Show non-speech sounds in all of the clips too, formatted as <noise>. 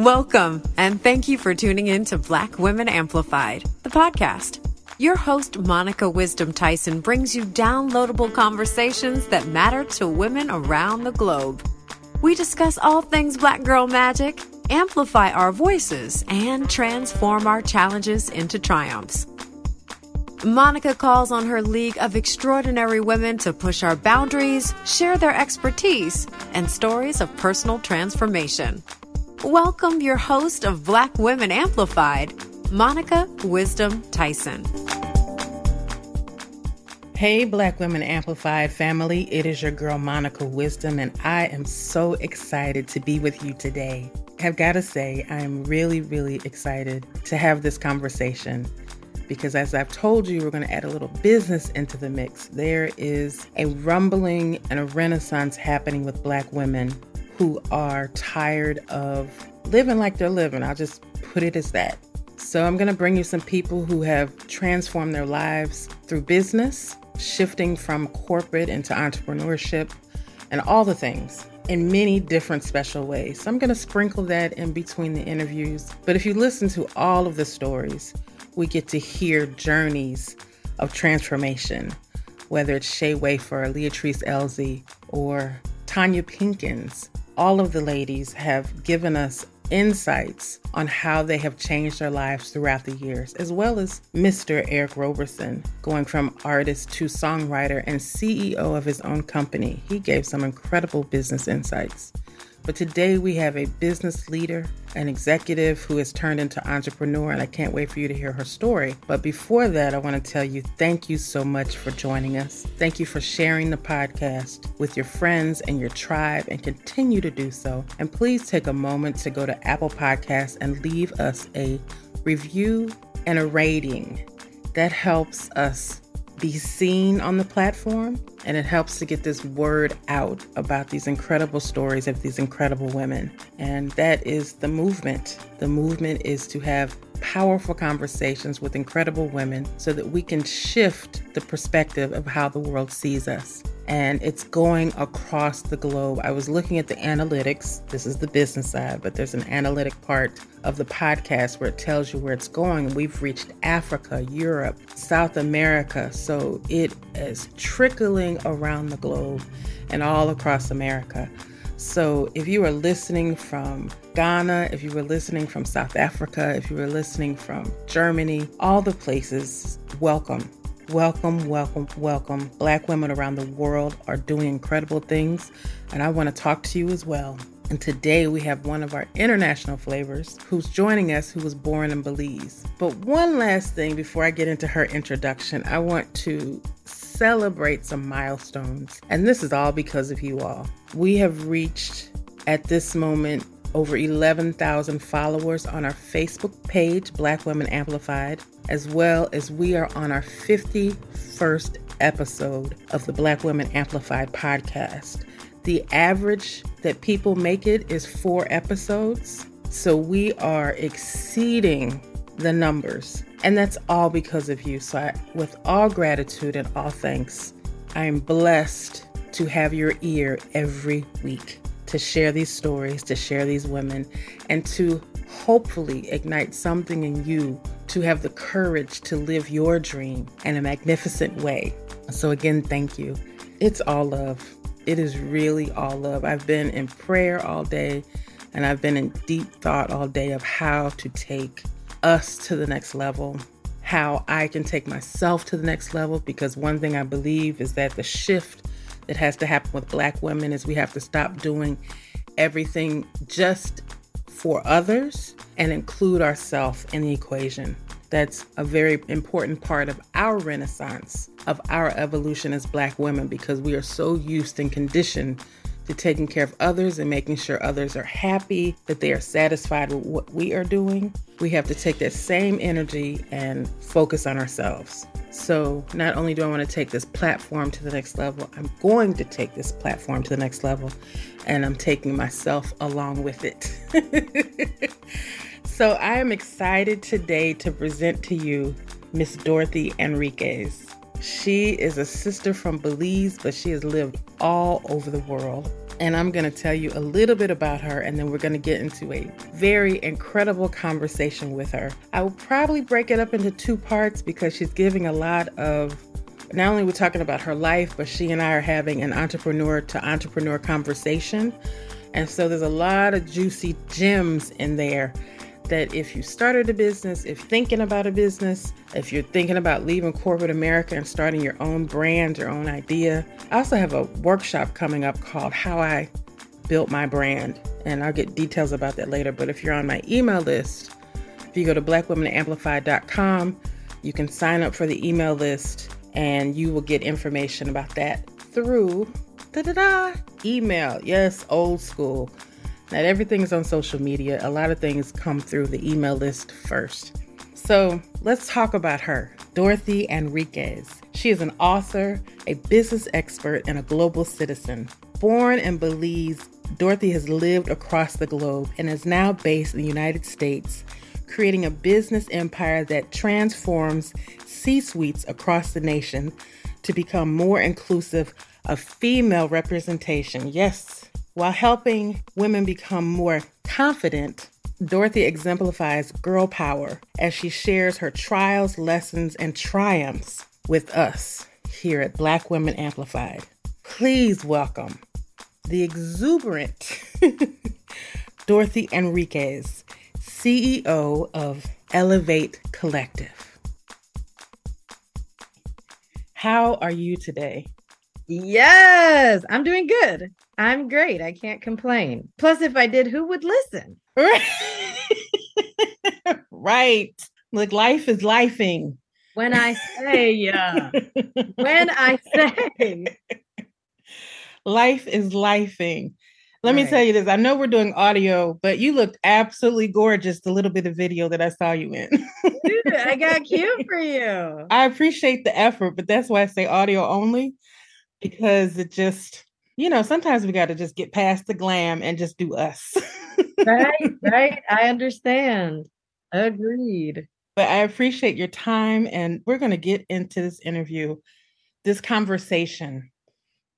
Welcome, and thank you for tuning in to Black Women Amplified, the podcast. Your host, Monica Wisdom Tyson, brings you downloadable conversations that matter to women around the globe. We discuss all things Black Girl Magic, amplify our voices, and transform our challenges into triumphs. Monica calls on her league of extraordinary women to push our boundaries, share their expertise, and stories of personal transformation. Welcome your host of Black Women Amplified, Monica Wisdom Tyson. Hey, Black Women Amplified family, it is your girl Monica Wisdom, and I am so excited to be with you today. I've got to say, I am really, really excited to have this conversation because, as I've told you, we're going to add a little business into the mix. There is a rumbling and a renaissance happening with Black women who are tired of living like they're living. I'll just put it as that. So, I'm going to bring you some people who have transformed their lives through business shifting from corporate into entrepreneurship and all the things in many different special ways. So I'm going to sprinkle that in between the interviews. But if you listen to all of the stories, we get to hear journeys of transformation, whether it's Shay Wafer, Leatrice Elzy, or Tonya Pinkins. All of the ladies have given us insights on how they have changed their lives throughout the years, as well as Mr. Eric Roberson, going from artist to songwriter and CEO of his own company. He gave some incredible business insights. But today we have a business leader, an executive who has turned into entrepreneur, and I can't wait for you to hear her story. But before that, I want to tell you thank you so much for joining us. Thank you for sharing the podcast with your friends and your tribe, and continue to do so. And please take a moment to go to Apple Podcasts and leave us a review and a rating. That helps us be seen on the platform and it helps to get this word out about these incredible stories of these incredible women. And that is the movement. The movement is to have powerful conversations with incredible women so that we can shift the perspective of how the world sees us and it's going across the globe. I was looking at the analytics. This is the business side, but there's an analytic part of the podcast where it tells you where it's going. We've reached Africa, Europe, South America. So it is trickling around the globe and all across America. So if you are listening from Ghana, if you were listening from South Africa, if you were listening from Germany, all the places, welcome. Welcome, welcome, welcome. Black women around the world are doing incredible things, and I want to talk to you as well. And today we have one of our international flavors who's joining us, who was born in Belize. But one last thing before I get into her introduction, I want to celebrate some milestones. And this is all because of you all. We have reached at this moment over 11,000 followers on our Facebook page, Black Women Amplified as well as we are on our 51st episode of the Black Women Amplified podcast. The average that people make it is four episodes. So we are exceeding the numbers. And that's all because of you. So, I, with all gratitude and all thanks, I am blessed to have your ear every week to share these stories, to share these women, and to hopefully ignite something in you to have the courage to live your dream in a magnificent way. So, again, thank you. It's all love. It is really all love. I've been in prayer all day and I've been in deep thought all day of how to take us to the next level, how I can take myself to the next level. Because one thing I believe is that the shift that has to happen with Black women is we have to stop doing everything just for others and include ourselves in the equation. That's a very important part of our renaissance, of our evolution as Black women, because we are so used and conditioned to taking care of others and making sure others are happy, that they are satisfied with what we are doing. We have to take that same energy and focus on ourselves. So, not only do I want to take this platform to the next level, I'm going to take this platform to the next level, and I'm taking myself along with it. <laughs> so, I am excited today to present to you Miss Dorothy Enriquez. She is a sister from Belize, but she has lived all over the world. And I'm going to tell you a little bit about her, and then we're going to get into a very incredible conversation with her. I will probably break it up into two parts because she's giving a lot of not only we're talking about her life, but she and I are having an entrepreneur to entrepreneur conversation. And so there's a lot of juicy gems in there that if you started a business, if thinking about a business, if you're thinking about leaving corporate America and starting your own brand, your own idea, I also have a workshop coming up called How I Built My Brand. And I'll get details about that later. But if you're on my email list, if you go to blackwomenamplify.com, you can sign up for the email list and you will get information about that through da-da-da, email. Yes, old school. Not everything is on social media. A lot of things come through the email list first. So let's talk about her, Dorothy Enriquez. She is an author, a business expert, and a global citizen. Born in Belize, Dorothy has lived across the globe and is now based in the United States, creating a business empire that transforms C suites across the nation to become more inclusive of female representation. Yes, while helping women become more confident, Dorothy exemplifies girl power as she shares her trials, lessons, and triumphs with us here at Black Women Amplified. Please welcome the exuberant <laughs> Dorothy Enriquez, CEO of Elevate Collective. How are you today? Yes, I'm doing good. I'm great. I can't complain. Plus, if I did, who would listen? <laughs> right. Look, life is lifing. When I say, yeah. <laughs> when I say, life is lifing. Let right. me tell you this. I know we're doing audio, but you looked absolutely gorgeous. The little bit of video that I saw you in. Dude, I got cute <laughs> for you. I appreciate the effort, but that's why I say audio only because it just, you know, sometimes we got to just get past the glam and just do us. right, <laughs> right. I understand. Agreed. But I appreciate your time, and we're going to get into this interview, this conversation.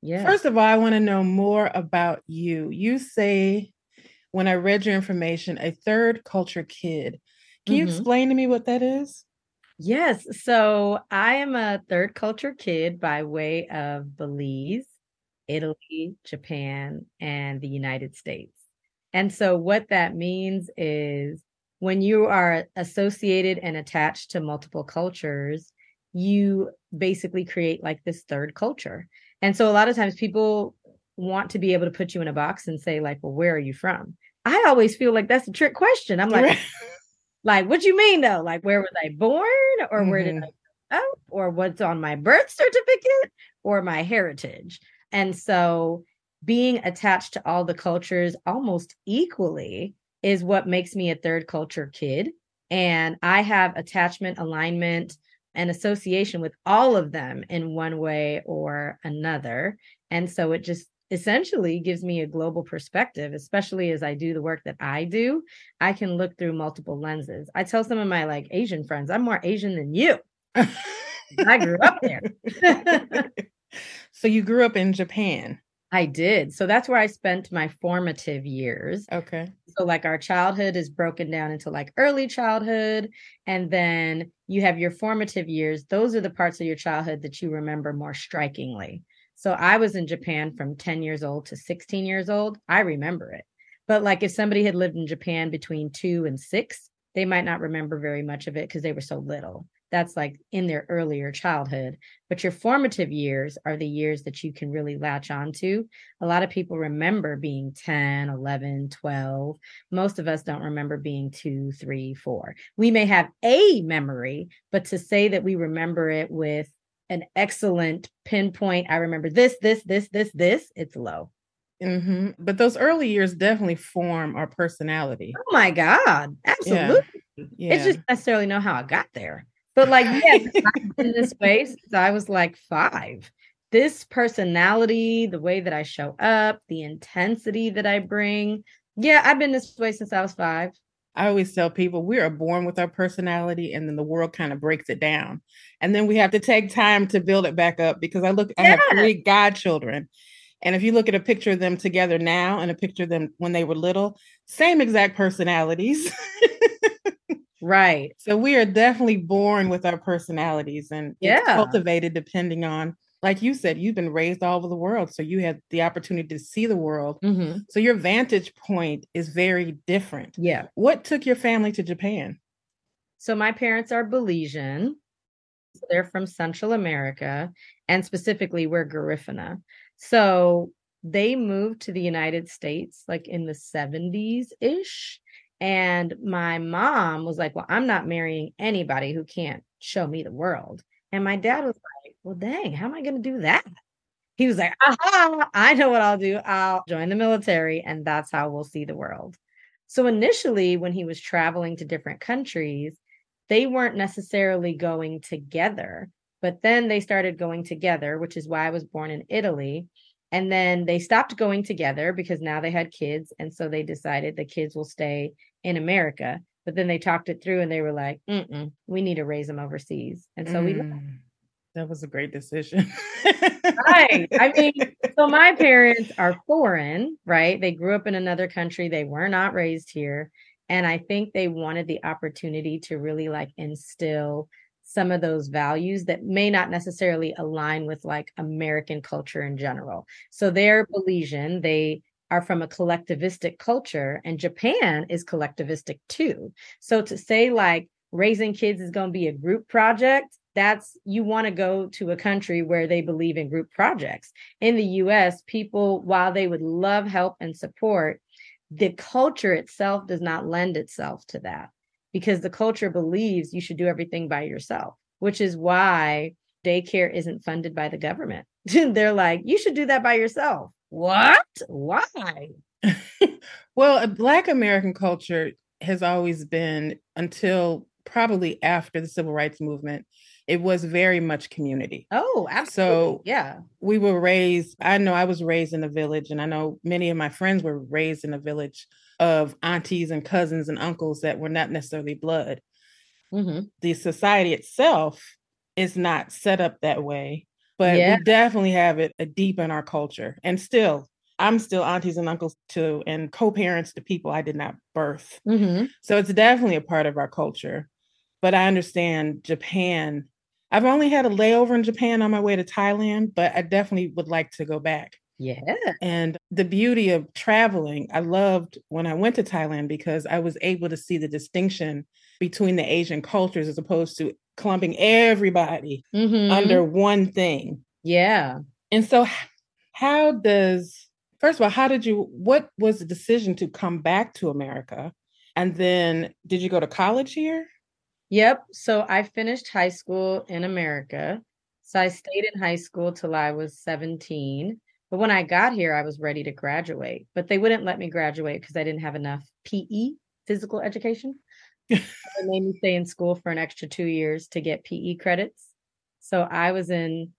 Yeah. First of all, I want to know more about you. You say, when I read your information, a third culture kid. Can mm-hmm. you explain to me what that is? Yes. So I am a third culture kid by way of Belize, Italy, Japan, and the United States. And so what that means is when you are associated and attached to multiple cultures, you basically create like this third culture. And so a lot of times people want to be able to put you in a box and say, like, well, where are you from? I always feel like that's a trick question. I'm like, like, what do you mean though? Like, where was I born, or mm-hmm. where did mm-hmm. I go, or what's on my birth certificate, or my heritage? And so, being attached to all the cultures almost equally is what makes me a third culture kid. And I have attachment, alignment, and association with all of them in one way or another. And so it just essentially gives me a global perspective, especially as I do the work that I do. I can look through multiple lenses. I tell some of my like Asian friends, I'm more Asian than you. <laughs> I grew up there. <laughs> so you grew up in Japan. I did. So that's where I spent my formative years. Okay. So, like, our childhood is broken down into like early childhood, and then you have your formative years. Those are the parts of your childhood that you remember more strikingly. So I was in Japan from 10 years old to 16 years old. I remember it. But like if somebody had lived in Japan between two and six, they might not remember very much of it because they were so little. That's like in their earlier childhood. But your formative years are the years that you can really latch on to. A lot of people remember being 10, 11, 12. Most of us don't remember being two, three, four. We may have a memory, but to say that we remember it with an excellent pinpoint. I remember this, this, this, this, this. It's low. Mm-hmm. But those early years definitely form our personality. Oh my God. Absolutely. Yeah. Yeah. It's just necessarily know how I got there. But like, <laughs> yes, I've been this way since I was like five. This personality, the way that I show up, the intensity that I bring. Yeah, I've been this way since I was five. I always tell people we are born with our personality and then the world kind of breaks it down. And then we have to take time to build it back up because I look, I have three godchildren And if you look at a picture of them together now and a picture of them when they were little, same exact personalities. <laughs> right. So we are definitely born with our personalities and yeah. cultivated depending on, like you said, you've been raised all over the world. So you had the opportunity to see the world. Mm-hmm. So your vantage point is very different. Yeah. What took your family to Japan? So my parents are Belizean. They're from Central America, and specifically, we're Garifuna. So they moved to the United States like in the 70s ish. And my mom was like, Well, I'm not marrying anybody who can't show me the world. And my dad was like, Well, dang, how am I going to do that? He was like, Aha, I know what I'll do. I'll join the military, and that's how we'll see the world. So initially, when he was traveling to different countries, they weren't necessarily going together. But then they started going together, which is why I was born in Italy. And then they stopped going together because now they had kids. And so they decided the kids will stay in America. But then they talked it through and they were like, we need to raise them overseas. And so mm, we. That was a great decision. right. I mean, <laughs> so my parents are foreign, right? They grew up in another country. They were not raised here. And I think they wanted the opportunity to really like instill some of those values that may not necessarily align with like American culture in general. So they're Belizean, they are from a collectivistic culture, and Japan is collectivistic too. So to say like raising kids is going to be a group project, that's you want to go to a country where they believe in group projects. In the US, people, while they would love help and support, the culture itself does not lend itself to that because the culture believes you should do everything by yourself, which is why daycare isn't funded by the government. <laughs> They're like, you should do that by yourself. What? Why? <laughs> well, Black American culture has always been until probably after the civil rights movement it was very much community. Oh, absolutely. So yeah. We were raised, I know I was raised in a village, and I know many of my friends were raised in a village of aunties and cousins and uncles that were not necessarily blood. Mm-hmm. The society itself is not set up that way, but yeah. we definitely have it a deep in our culture. And still, I'm still aunties and uncles to and co-parents to people I did not birth. Mm-hmm. So it's definitely a part of our culture. But I understand Japan. I've only had a layover in Japan on my way to Thailand, but I definitely would like to go back. Yeah. And the beauty of traveling, I loved when I went to Thailand because I was able to see the distinction between the Asian cultures as opposed to clumping everybody mm-hmm. under one thing. Yeah. And so, how does, first of all, how did you, what was the decision to come back to America? And then did you go to college here? Yep. So I finished high school in America. So I stayed in high school till I was 17. But when I got here, I was ready to graduate, but they wouldn't let me graduate because I didn't have enough PE, physical education. they made me stay in school for an extra two years to get PE credits. So I was in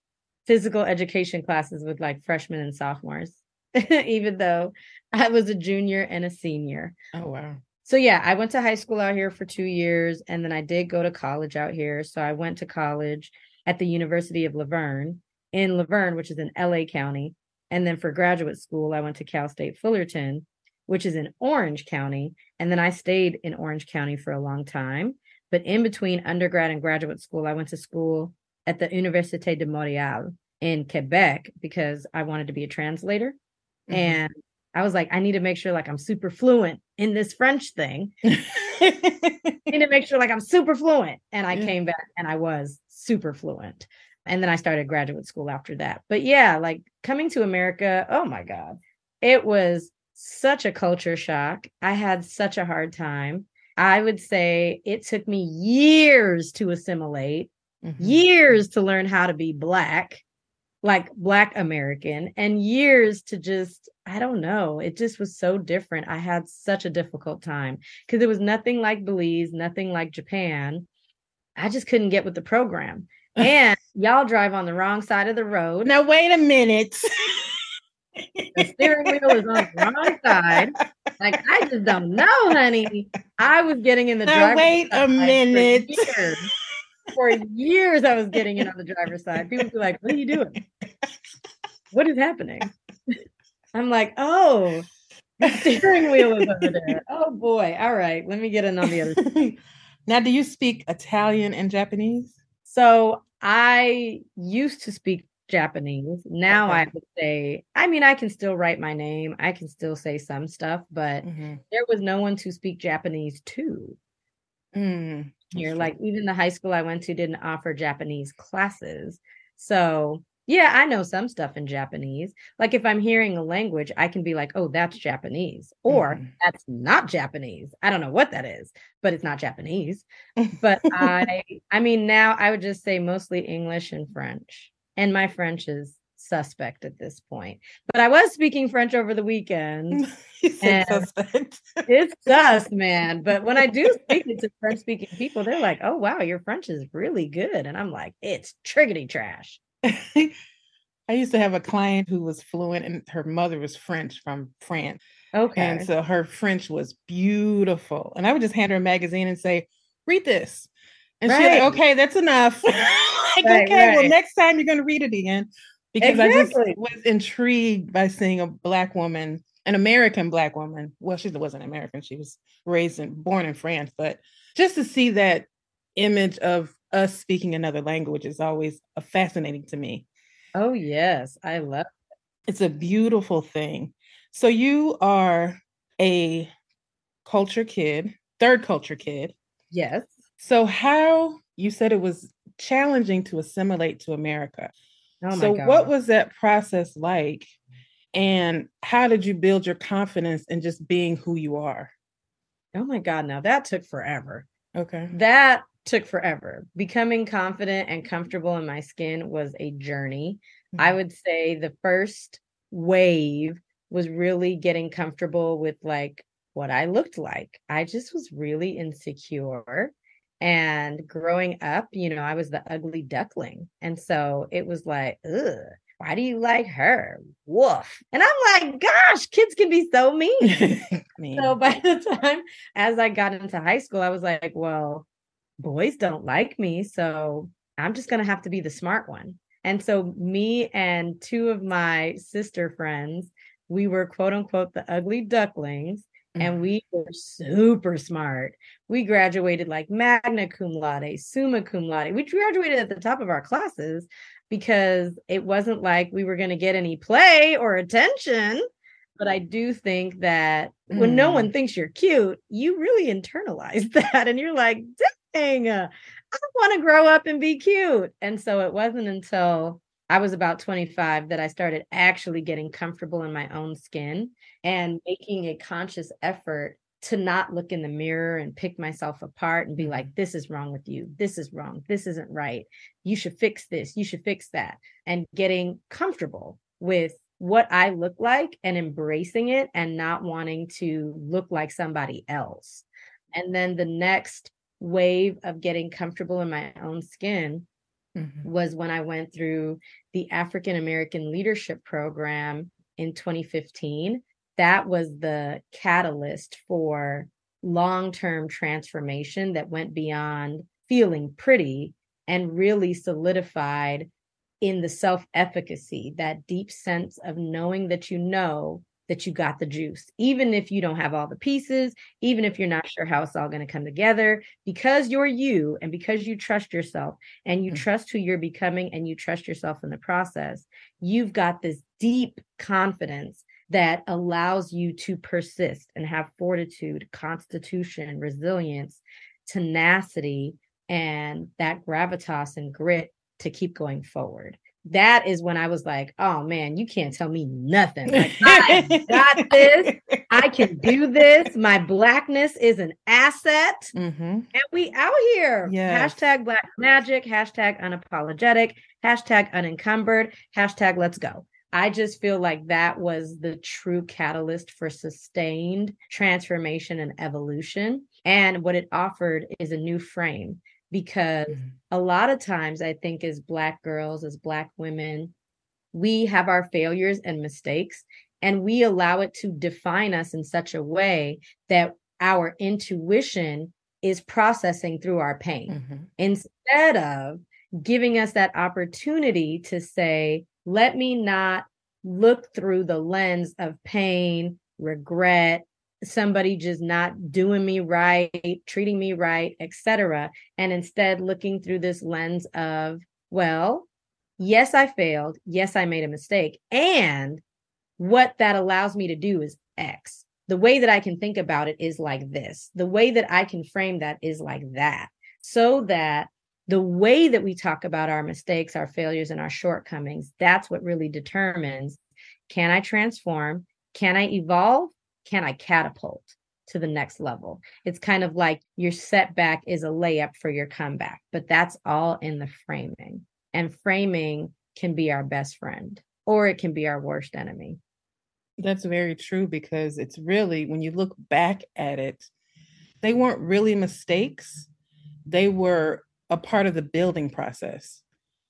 physical education classes with like freshmen and sophomores, <laughs> even though I was a junior and a senior. Oh, wow. So yeah, I went to high school out here for two years and then I did go to college out here. So I went to college at the University of La Verne in La Verne, which is in LA County. And then for graduate school, I went to Cal State Fullerton, which is in Orange County. And then I stayed in Orange County for a long time. But in between undergrad and graduate school, I went to school at the Université de Montréal in Quebec because I wanted to be a translator. Mm-hmm. And I was like, I need to make sure like I'm super fluent in this French thing. <laughs> I need to make sure like I'm super fluent. And I yeah. came back and I was super fluent. And then I started graduate school after that. But yeah, like coming to America, oh my God, it was such a culture shock. I had such a hard time. I would say it took me years to assimilate, mm-hmm. years to learn how to be Black, like Black American, and years to just, I don't know, it just was so different. I had such a difficult time because it was nothing like Belize, nothing like Japan. I just couldn't get with the program <laughs> and y'all drive on the wrong side of the road. Now wait a minute. the steering wheel is on the wrong side. Like I just don't know, honey. I was getting in the now wait a minute. For years. for years, I was getting in on the driver's side. People be like, "What are you doing? What is happening?" I'm like, oh, the <laughs> steering wheel is over there. Oh boy. All right. Let me get in on the other. side. <laughs> now, do you speak Italian and Japanese? So I used to speak Japanese. Now Okay. I would say, I mean, I can still write my name. I can still say some stuff, but Mhm. there was no one to speak Japanese to Mm, here. Like even the high school I went to didn't offer Japanese classes. So yeah, I know some stuff in Japanese. Like if I'm hearing a language, I can be like, oh, that's Japanese, or Mhm. that's not Japanese. I don't know what that is, but it's not Japanese. <laughs> But I I mean now I would just say mostly English and French. And my French is suspect at this point. But I was speaking French over the weekend. <laughs> suspect. It's sus, man. But when I do <laughs> speak it to French speaking people, they're like, oh wow, your French is really good. And I'm like, it's triggity trash. <laughs> I used to have a client who was fluent, and her mother was French from France. Okay. And so her French was beautiful. And I would just hand her a magazine and say, read this. And she's Right. like, okay, that's enough. <laughs> like, Right, okay, well, next time you're going to read it again. Because I just was intrigued by seeing a Black woman, an American Black woman. Well, she wasn't American. She was raised and born in France. But just to see that image of us speaking another language is always uh, fascinating to me oh yes. I love it. it's a beautiful thing. So you are a culture kid, third culture kid. yes. So how you said it was challenging to assimilate to America. Oh my so god. what was that process like? And how did you build your confidence in just being who you are? oh my god, now that took forever. Okay. That took forever. Becoming confident and comfortable in my skin was a journey. I Mhm. would say the first wave was really getting comfortable with like what I looked like. I just was really insecure. And growing up, you know, I was the ugly duckling. And so it was like, ugh, why do you like her? Woof. And I'm like, gosh, kids can be so mean. <laughs> Mean, So by the <laughs> time as I got into high school, I was like, well, boys don't like me. So I'm just going to have to be the smart one. And so me and two of my sister friends, we were quote unquote the ugly ducklings. And Mhm. we were super smart. We graduated like magna cum laude, summa cum laude. We graduated at the top of our classes because it wasn't like we were going to get any play or attention. But I do think that when no Mm. one thinks you're cute, you really internalize <laughs> that. And you're like, dang, uh, I want to grow up and be cute. And so it wasn't until I was about 25 that I started actually getting comfortable in my own skin and making a conscious effort to not look in the mirror and pick myself apart and be like, this is wrong with you. This is wrong. This isn't right. You should fix this. You should fix that. And getting comfortable with what I look like and embracing it and not wanting to look like somebody else. And then the next wave of getting comfortable in my own skin Mhm. was when I went through the African American Leadership Program in 2015. That was the catalyst for long term transformation that went beyond feeling pretty and really solidified in the self efficacy, that deep sense of knowing that you know that you got the juice, even if you don't have all the pieces, even if you're not sure how it's all going to come together, because you're you and because you trust yourself and you Mm. trust who you're becoming and you trust yourself in the process, you've got this deep confidence that allows you to persist and have fortitude, constitution, resilience, tenacity, and that gravitas and grit to keep going forward. That is when I was like, oh man, you can't tell me nothing. Like, I got <laughs> this. I can do this. My blackness is an asset. Mhm. And we out here. Yes. Hashtag black magic, hashtag unapologetic, hashtag unencumbered, hashtag let's go. I just feel like that was the true catalyst for sustained transformation and evolution. And what it offered is a new frame because Mhm. a lot of times I think as Black girls, as Black women, we have our failures and mistakes, and we allow it to define us in such a way that our intuition is processing through our pain Mhm. instead of giving us that opportunity to say, let me not look through the lens of pain, regret, somebody just not doing me right, treating me right, etc. And instead looking through this lens of, well, yes, I failed. Yes, I made a mistake. And what that allows me to do is X. The way that I can think about it is like this. The way that I can frame that is like that. So that the way that we talk about our mistakes, our failures, and our shortcomings, that's what really determines can I transform? Can I evolve? Can I catapult to the next level? It's kind of like your setback is a layup for your comeback, but that's all in the framing. And framing can be our best friend or it can be our worst enemy. That's very true because it's really, when you look back at it, they weren't really mistakes. They were a part of the building process.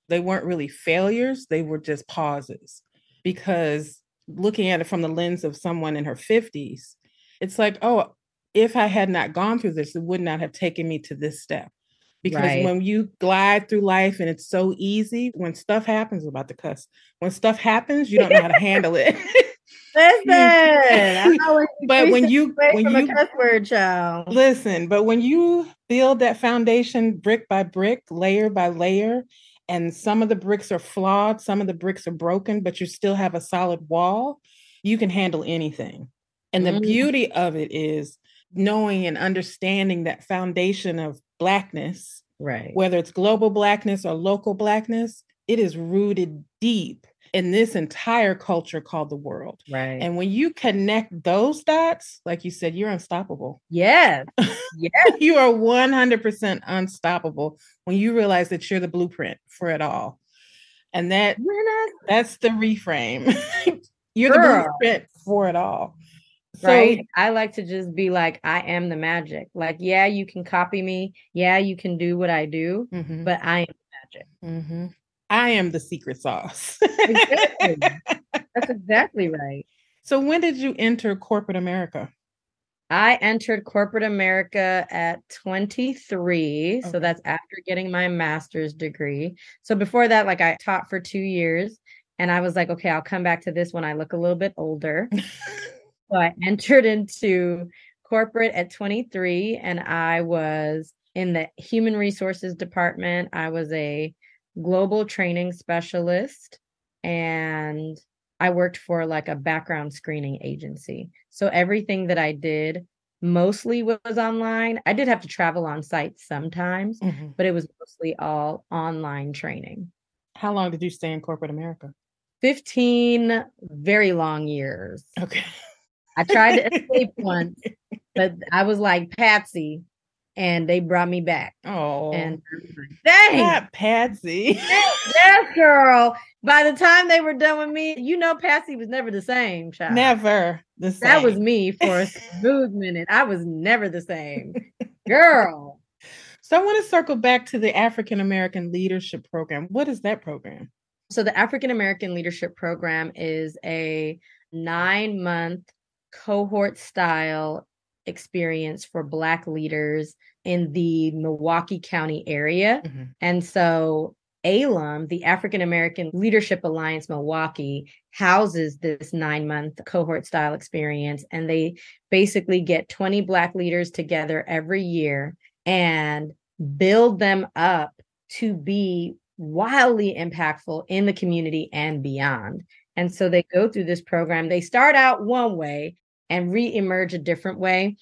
They weren't really failures, they were just pauses. Because looking at it from the lens of someone in her 50s, it's like, oh, if I had not gone through this, it would not have taken me to this step. Because right. when you glide through life and it's so easy, when stuff happens, about the cuss, when stuff happens, you don't know how to handle it. <laughs> Listen, <laughs> but when you when you cuss word child. Listen, but when you build that foundation brick by brick, layer by layer, and some of the bricks are flawed, some of the bricks are broken, but you still have a solid wall, you can handle anything. And the mm. beauty of it is knowing and understanding that foundation of blackness, right? Whether it's global blackness or local blackness, it is rooted deep in this entire culture called the world. Right. And when you connect those dots, like you said, you're unstoppable. Yeah. <laughs> Yeah. you are 100% unstoppable when you realize that you're the blueprint for it all. And that that's the reframe. <laughs> you're Girl. the blueprint for it all. So, right. I like to just be like, I am the magic. Like, yeah, you can copy me. Yeah, you can do what I do, mm-hmm. but I am the magic. Mm-hmm. I am the secret sauce. exactly. <laughs> That's exactly right. So, when did you enter corporate America? I entered corporate America at 23. Okay. So, that's after getting my master's degree. So, before that, like I taught for two years and I was like, okay, I'll come back to this when I look a little bit older. <laughs> so, I entered into corporate at 23 and I was in the human resources department. I was a global training specialist and I worked for like a background screening agency. So everything that I did mostly was online. I did have to travel on site sometimes, mm-hmm. but it was mostly all online training. How long did you stay in corporate America? 15 very long years. Okay. I tried to <laughs> escape once, but I was like Patsy and they brought me back. Oh, and dang, Not Patsy. yes, girl. By the time they were done with me, you know, Patsy was never the same. Child. Never the same. That was me for a smooth <laughs> minute. I was never the same, girl. So I want to circle back to the African American Leadership Program. What is that program? So the African American Leadership Program is a nine month cohort style experience for Black leaders in the Milwaukee County area. Mm-hmm. And so AALAM, the African American Leadership Alliance Milwaukee, houses this nine month cohort style experience. And they basically get 20 Black leaders together every year and build them up to be wildly impactful in the community and beyond. And so they go through this program. They start out one way and re-emerge a different way.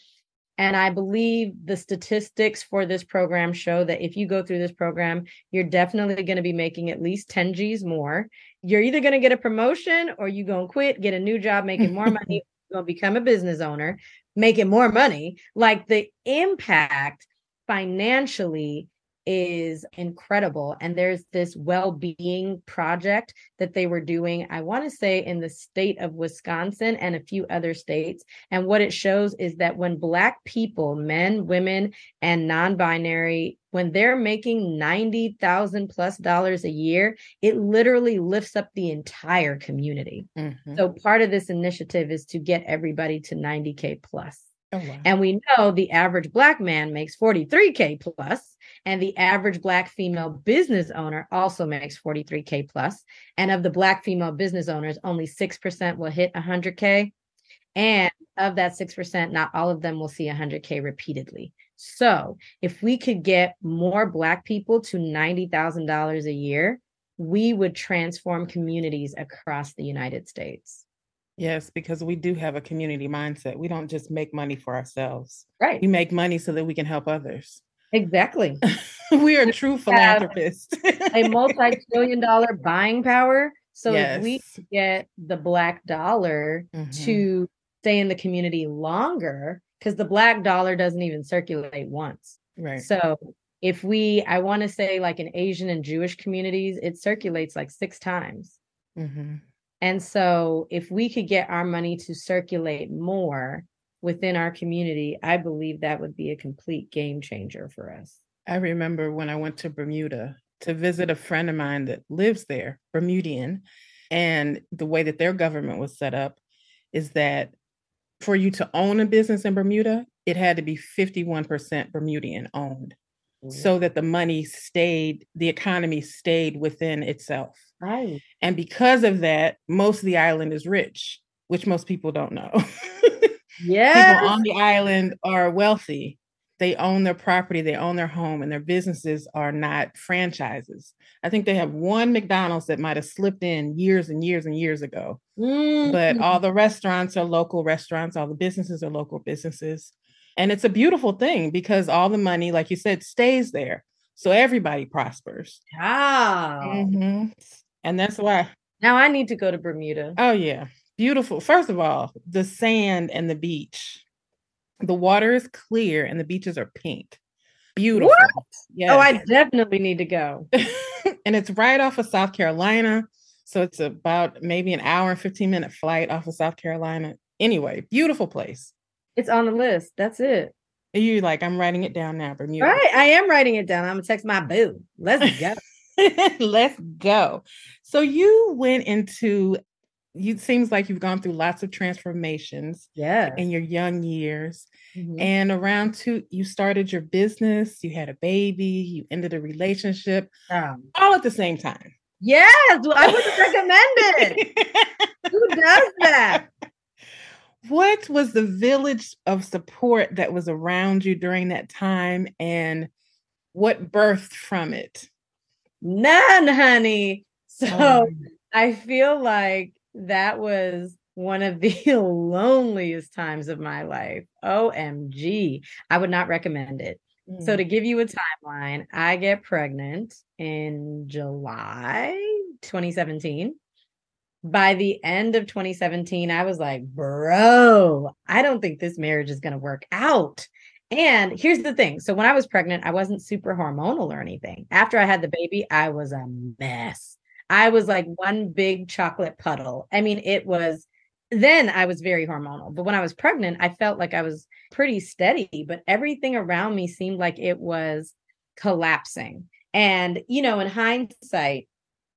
And I believe the statistics for this program show that if you go through this program, you're definitely going to be making at least 10 G's more. You're either going to get a promotion or you're going to quit, get a new job, making more <laughs> money, going to become a business owner, making more money. Like the impact financially is incredible. And there's this well being project that they were doing, I want to say in the state of Wisconsin and a few other states. And what it shows is that when Black people, men, women, and non binary, when they're making 90,000 plus dollars a year, it literally lifts up the entire community. Mm-hmm. So part of this initiative is to get everybody to 90K plus. Oh, wow. And we know the average black man makes 43K plus And the average Black female business owner also makes 43K plus. And of the Black female business owners, only 6% will hit 100K. And of that 6%, not all of them will see 100K repeatedly. So if we could get more Black people to $90,000 a year, we would transform communities across the United States. Yes, because we do have a community mindset. We don't just make money for ourselves. Right. We make money so that we can help others. Exactly. <laughs> we are true philanthropists. a multi-trillion dollar buying power. So yes. if we get the black dollar mm-hmm. to stay in the community longer, because the black dollar doesn't even circulate once. Right. So if we, I want to say like in Asian and Jewish communities, it circulates like six times. Mm-hmm. And so, if we could get our money to circulate more within our community, I believe that would be a complete game changer for us. I remember when I went to Bermuda to visit a friend of mine that lives there, Bermudian, and the way that their government was set up is that for you to own a business in Bermuda, it had to be 51% Bermudian owned so that the money stayed, the economy stayed within itself. Right. And because of that, most of the island is rich, which most people don't know. <laughs> yeah. People on the island are wealthy. They own their property, they own their home, and their businesses are not franchises. I think they have one McDonald's that might have slipped in years and years and years ago. Mm-hmm. But all the restaurants are local restaurants, all the businesses are local businesses. And it's a beautiful thing because all the money, like you said, stays there. So everybody prospers. Wow. Mm-hmm. And that's why. Now I need to go to Bermuda. Oh, yeah. Beautiful. First of all, the sand and the beach. The water is clear and the beaches are pink. Beautiful. Yes. Oh, I definitely need to go. <laughs> and it's right off of South Carolina. So it's about maybe an hour and 15 minute flight off of South Carolina. Anyway, beautiful place. It's on the list. That's it. You like, I'm writing it down now, Bermuda. Right. I am writing it down. I'm gonna text my boo. Let's go. <laughs> Let's go. So you went into you seems like you've gone through lots of transformations yeah in your young years mm-hmm. and around two you started your business you had a baby you ended a relationship um, all at the same time yes i would recommend it <laughs> who does that what was the village of support that was around you during that time and what birthed from it? None, honey. So oh. I feel like that was one of the <laughs> loneliest times of my life. OMG. I would not recommend it. Mm. So, to give you a timeline, I get pregnant in July 2017 by the end of 2017, I was like, bro, I don't think this marriage is going to work out. And here's the thing. So when I was pregnant, I wasn't super hormonal or anything. After I had the baby, I was a mess. I was like one big chocolate puddle. I mean, it was then I was very hormonal. But when I was pregnant, I felt like I was pretty steady, but everything around me seemed like it was collapsing. And, you know, in hindsight,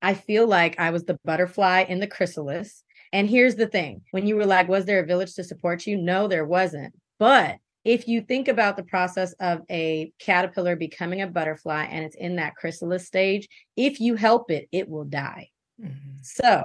I feel like I was the butterfly in the chrysalis. And here's the thing when you were like, was there a village to support you? No, there wasn't. But if you think about the process of a caterpillar becoming a butterfly and it's in that chrysalis stage, if you help it, it will die. Mm-hmm. So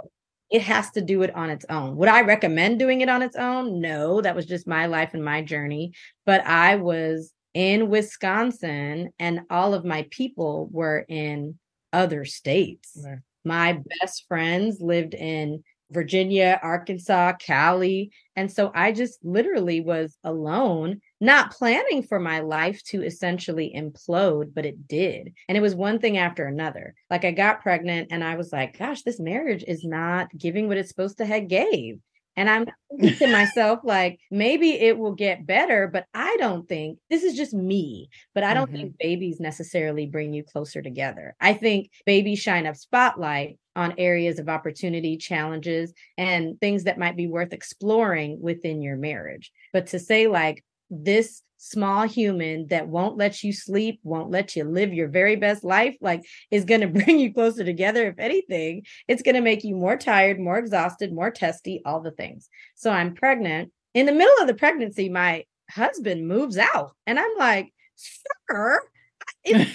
it has to do it on its own. Would I recommend doing it on its own? No, that was just my life and my journey. But I was in Wisconsin and all of my people were in other states. Right. My best friends lived in Virginia, Arkansas, Cali. And so I just literally was alone, not planning for my life to essentially implode, but it did. And it was one thing after another. Like I got pregnant and I was like, gosh, this marriage is not giving what it's supposed to have gave. And I'm <laughs> thinking to myself, like, maybe it will get better, but I don't think this is just me. But I don't mm-hmm. think babies necessarily bring you closer together. I think babies shine a spotlight on areas of opportunity, challenges, and things that might be worth exploring within your marriage. But to say, like, this small human that won't let you sleep, won't let you live your very best life, like is going <laughs> to bring you closer together. If anything, it's going to make you more tired, more exhausted, more testy, all the things. So I'm pregnant. In the middle of the pregnancy, my husband moves out, and I'm like, sir, <laughs>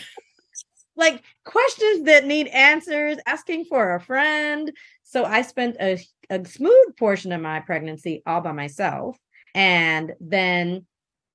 like questions that need answers, asking for a friend. So I spent a, a smooth portion of my pregnancy all by myself. And then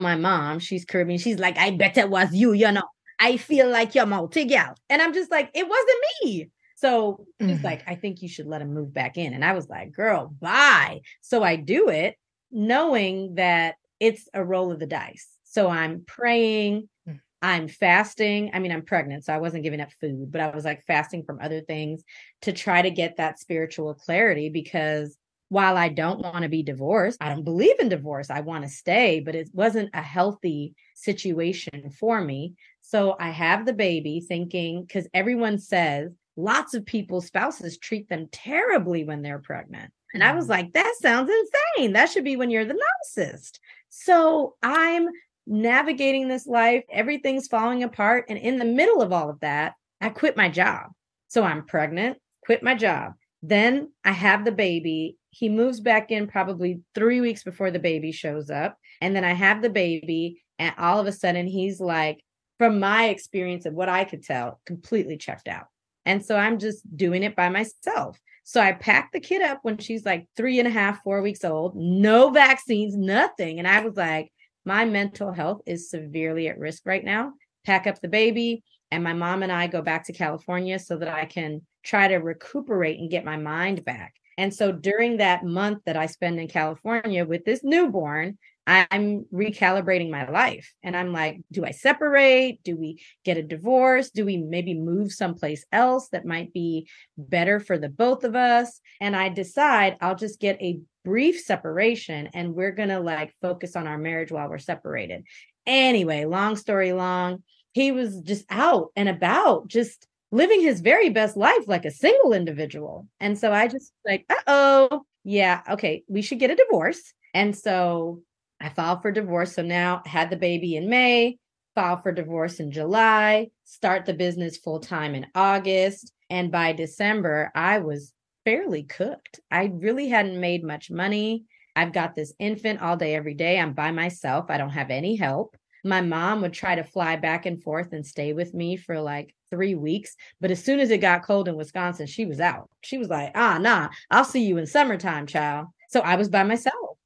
my mom, she's Caribbean, she's like, I bet it was you, you know. I feel like you're multi gal. And I'm just like, it wasn't me. So he's mm-hmm. like, I think you should let him move back in. And I was like, girl, bye. So I do it knowing that it's a roll of the dice. So I'm praying, mm. I'm fasting. I mean, I'm pregnant, so I wasn't giving up food, but I was like fasting from other things to try to get that spiritual clarity because while I don't want to be divorced, I don't believe in divorce. I want to stay, but it wasn't a healthy situation for me. So I have the baby thinking, because everyone says lots of people's spouses treat them terribly when they're pregnant. And I was mm-hmm. like, that sounds insane. That should be when you're the narcissist. So I'm navigating this life, everything's falling apart. And in the middle of all of that, I quit my job. So I'm pregnant, quit my job. Then I have the baby. He moves back in probably three weeks before the baby shows up. And then I have the baby. And all of a sudden, he's like, from my experience of what I could tell, completely checked out. And so I'm just doing it by myself. So I packed the kid up when she's like three and a half, four weeks old, no vaccines, nothing. And I was like, my mental health is severely at risk right now. Pack up the baby. And my mom and I go back to California so that I can try to recuperate and get my mind back. And so during that month that I spend in California with this newborn, I'm recalibrating my life. And I'm like, do I separate? Do we get a divorce? Do we maybe move someplace else that might be better for the both of us? And I decide I'll just get a brief separation and we're going to like focus on our marriage while we're separated. Anyway, long story long, he was just out and about, just living his very best life like a single individual. And so I just like, uh oh, yeah, okay, we should get a divorce. And so I filed for divorce. So now had the baby in May, filed for divorce in July, start the business full time in August. And by December, I was fairly cooked. I really hadn't made much money. I've got this infant all day, every day. I'm by myself. I don't have any help. My mom would try to fly back and forth and stay with me for like three weeks. But as soon as it got cold in Wisconsin, she was out. She was like, ah, nah, I'll see you in summertime, child. So I was by myself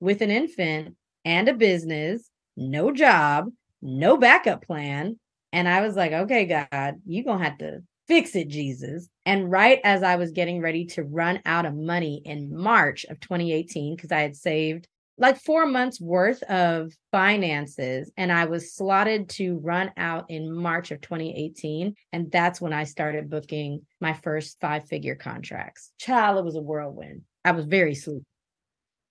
with an infant and a business, no job, no backup plan. And I was like, okay, God, you're going to have to fix it, Jesus. And right as I was getting ready to run out of money in March of 2018, because I had saved like four months worth of finances and I was slotted to run out in March of 2018. And that's when I started booking my first five figure contracts. Child, it was a whirlwind. I was very sleepy.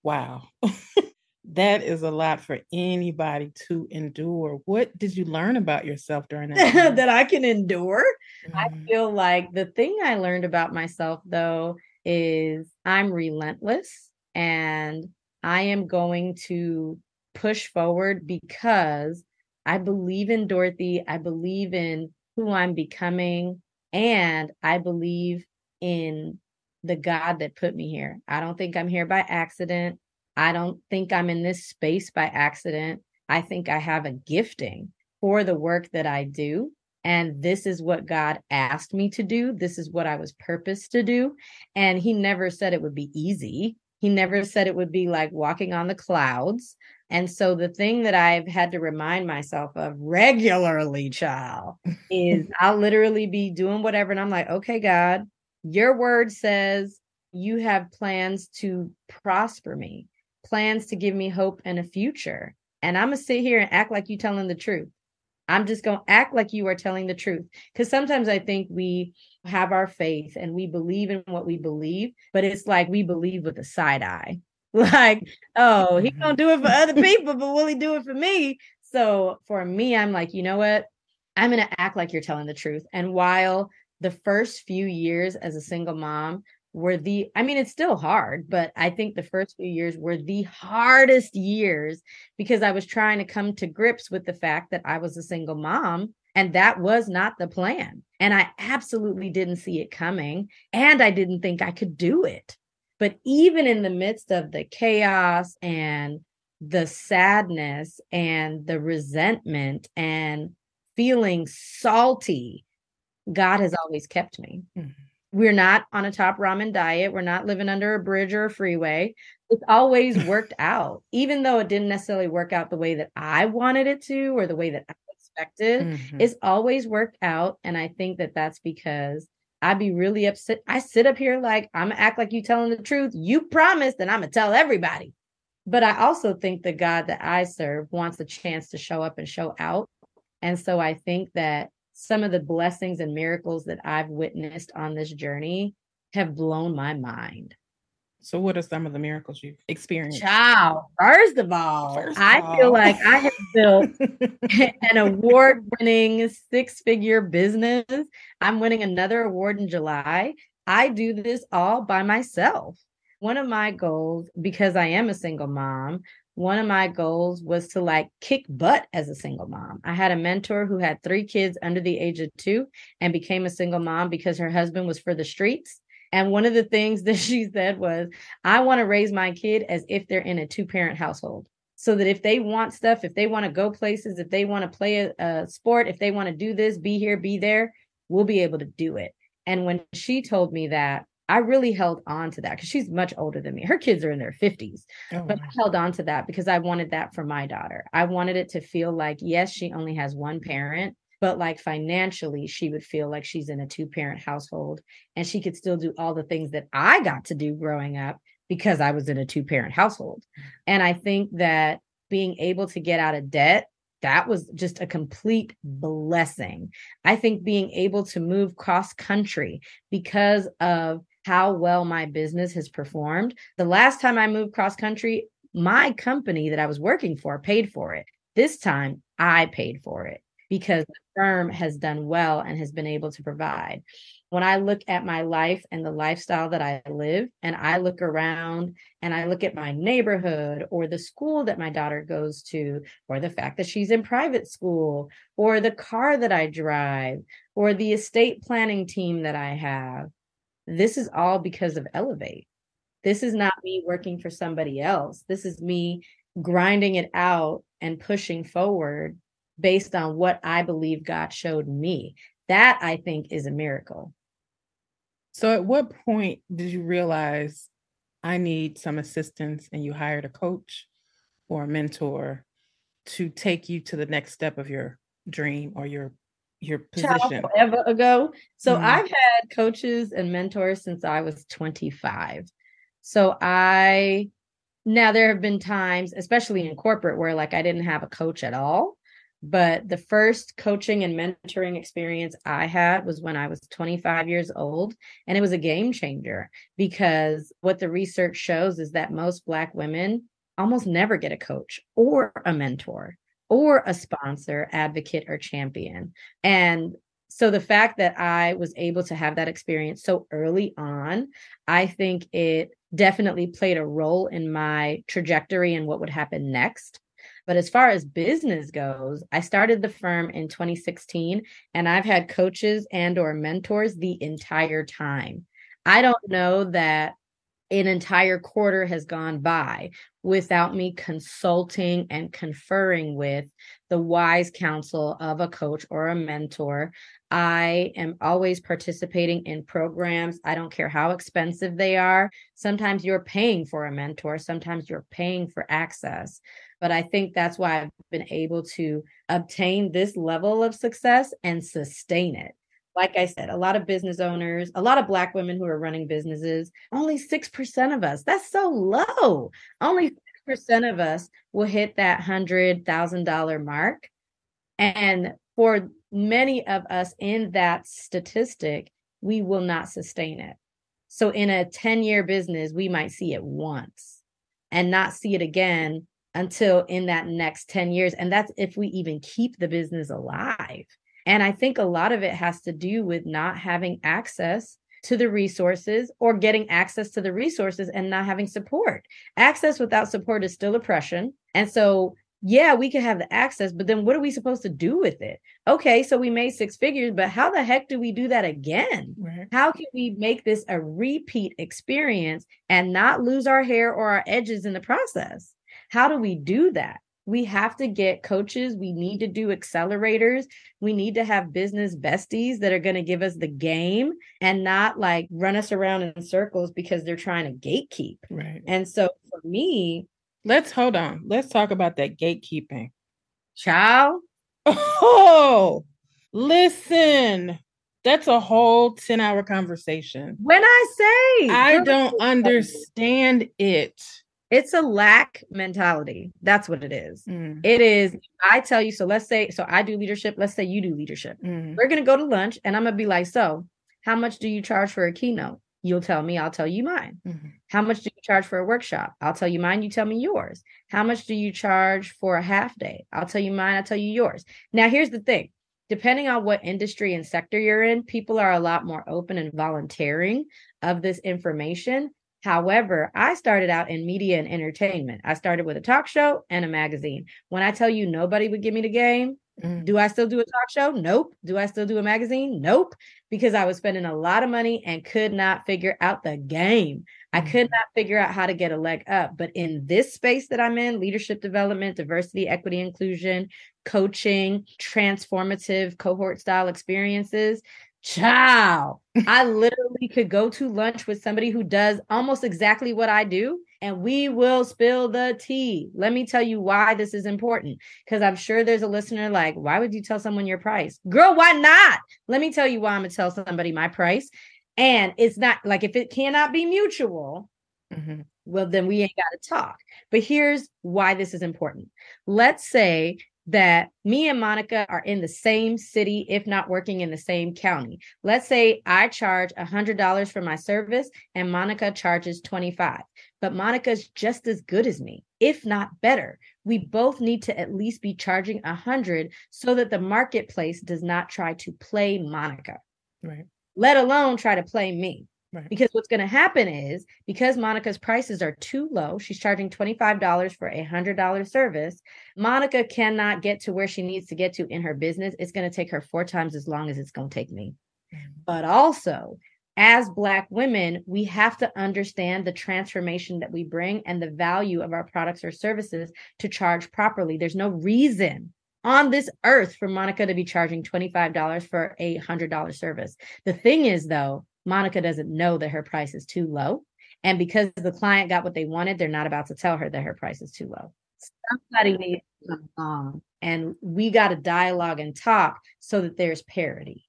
Wow. <laughs> that is a lot for anybody to endure. What did you learn about yourself during that? <laughs> that I can endure. Mm-hmm. I feel like the thing I learned about myself though is I'm relentless and I am going to push forward because I believe in Dorothy. I believe in who I'm becoming and I believe in the God that put me here. I don't think I'm here by accident. I don't think I'm in this space by accident. I think I have a gifting for the work that I do. And this is what God asked me to do. This is what I was purposed to do. And He never said it would be easy. He never said it would be like walking on the clouds. And so the thing that I've had to remind myself of regularly, child, is <laughs> I'll literally be doing whatever. And I'm like, okay, God, your word says you have plans to prosper me plans to give me hope and a future. And I'm going to sit here and act like you telling the truth. I'm just going to act like you are telling the truth. Because sometimes I think we have our faith and we believe in what we believe, but it's like we believe with a side eye. <laughs> Like, oh, he gonna do it for other mm-hmm. <laughs> people, but will he do it for me? So for me, I'm like, you know what? I'm gonna act like you're telling the truth. And while the first few years as a single mom were the i mean it's still hard but i think the first few years were the hardest years because i was trying to come to grips with the fact that i was a single mom and that was not the plan and i absolutely didn't see it coming and i didn't think i could do it but even in the midst of the chaos and the sadness and the resentment and feeling salty God has always kept me. Mm-hmm. We're not on a top ramen diet. We're not living under a bridge or a freeway. It's always worked <laughs> out, even though it didn't necessarily work out the way that I wanted it to or the way that Mm-hmm. It's always worked out. And I think that that's because I'd be really upset. I sit up here like I'm gonna act like you telling the truth. You promised, and I'm gonna tell everybody. But I also think the God that I serve wants a chance to show up and show out. And so I think that some of the blessings and miracles that I've witnessed on this journey have blown my mind. So, what are some of the miracles you've experienced? Child, first of all, first of I all. feel like I have built <laughs> an award winning six figure business. I'm winning another award in July. I do this all by myself. One of my goals, because I am a single mom, one of my goals was to like kick butt as a single mom. I had a mentor who had three kids under the age of two and became a single mom because her husband was for the streets and one of the things <laughs> that she said was, I want to raise my kid as if they're in a two parent household. So that if they want stuff, if they want to go places, if they want to play a, a sport, if they want to do this, be here, be there, we'll be able to do it. And when she told me that, I really held on to that because she's much older than me. Her kids are in their 50s, oh, but I held on to that because I wanted that for my daughter. I wanted it to feel like, yes, she only has one parent, but like financially she would feel like she's in a two parent household and she could still do all the things that I got to do growing up because I was in a two parent household. And I think that being able to get out of debt that was just a complete blessing. I think being able to move cross country because of how well my business has performed. The last time I moved cross country, my company that I was working for paid for it. This time I paid for it because the firm has done well and has been able to provide. When I look at my life and the lifestyle that I live, and I look around and I look at my neighborhood or the school that my daughter goes to, or the fact that she's in private school, or the car that I drive, or the estate planning team that I have, this is all because of Elevate. This is not me working for somebody else. This is me grinding it out and pushing forward based on what I believe God showed me. That I think is a miracle. So, at what point did you realize I need some assistance and you hired a coach or a mentor to take you to the next step of your dream or your your position ever ago so mm-hmm. i've had coaches and mentors since i was 25 so i now there have been times especially in corporate where like i didn't have a coach at all but the first coaching and mentoring experience I had was when I was 25 years old. And it was a game changer because what the research shows is that most Black women almost never get a coach or a mentor or a sponsor, advocate, or champion. And so the fact that I was able to have that experience so early on, I think it definitely played a role in my trajectory and what would happen next but as far as business goes, I started the firm in 2016 and I've had coaches and or mentors the entire time. I don't know that an entire quarter has gone by without me consulting and conferring with the wise counsel of a coach or a mentor. I am always participating in programs. I don't care how expensive they are. Sometimes you're paying for a mentor, sometimes you're paying for access. But I think that's why I've been able to obtain this level of success and sustain it. Like I said, a lot of business owners, a lot of Black women who are running businesses, only 6% of us, that's so low. Only 6% of us will hit that $100,000 mark. And for many of us in that statistic, we will not sustain it. So in a 10 year business, we might see it once and not see it again until in that next 10 years. And that's if we even keep the business alive. And I think a lot of it has to do with not having access to the resources or getting access to the resources and not having support. Access without support is still oppression. And so, yeah, we can have the access, but then what are we supposed to do with it? Okay, so we made six figures, but how the heck do we do that again? Right. How can we make this a repeat experience and not lose our hair or our edges in the process? How do we do that? we have to get coaches. We need to do accelerators. We need to have business besties that are going to give us the game and not like run us around in circles because they're trying to gatekeep. Right. And so for me, let's hold on. Let's talk about that gatekeeping. Child. Oh, listen. That's a whole 10 hour conversation. When I say I don't understand it. It's a lack mentality. That's what it is. Mm. It is, I tell you, so let's say, so I do leadership. Let's say you do leadership. Mm. We're going to go to lunch and I'm going to be like, so how much do you charge for a keynote? You'll tell me, I'll tell you mine. Mm-hmm. How much do you charge for a workshop? I'll tell you mine, you tell me yours. How much do you charge for a half day? I'll tell you mine, I'll tell you yours. Now, here's the thing depending on what industry and sector you're in, people are a lot more open and volunteering of this information. However, I started out in media and entertainment. I started with a talk show and a magazine. When I tell you nobody would give me the game, Mm. do I still do a talk show? Nope. Do I still do a magazine? Nope. Because I was spending a lot of money and could not figure out the game. I could Mhm. not figure out how to get a leg up. But in this space that I'm in, leadership development, diversity, equity, inclusion, coaching, transformative cohort style experiences, Ciao. <laughs> I literally could go to lunch with somebody who does almost exactly what I do, and we will spill the tea. Let me tell you why this is important. Because I'm sure there's a listener like, why would you tell someone your price? Girl, why not? Let me tell you why I'm going to tell somebody my price. And it's not like if it cannot be mutual, Mhm. well, then we ain't got to talk. But here's why this is important. Let's say that me and Monica are in the same city, if not working in the same county. Let's say I charge $100 for my service and Monica charges 25, but Monica's just as good as me, if not better. We both need to at least be charging 100 so that the marketplace does not try to play Monica, Right. let alone try to play me. Right. Because what's going to happen is because Monica's prices are too low, she's charging $25 for a $100 service. Monica cannot get to where she needs to get to in her business. It's going to take her four times as long as it's going to take me. Mm. But also, as Black women, we have to understand the transformation that we bring and the value of our products or services to charge properly. There's no reason on this earth for Monica to be charging $25 for a $100 service. The thing is, though, Monica doesn't know that her price is too low. And because the client got what they wanted, they're not about to tell her that her price is too low. Somebody needs to come along and we got to dialogue and talk so that there's parity.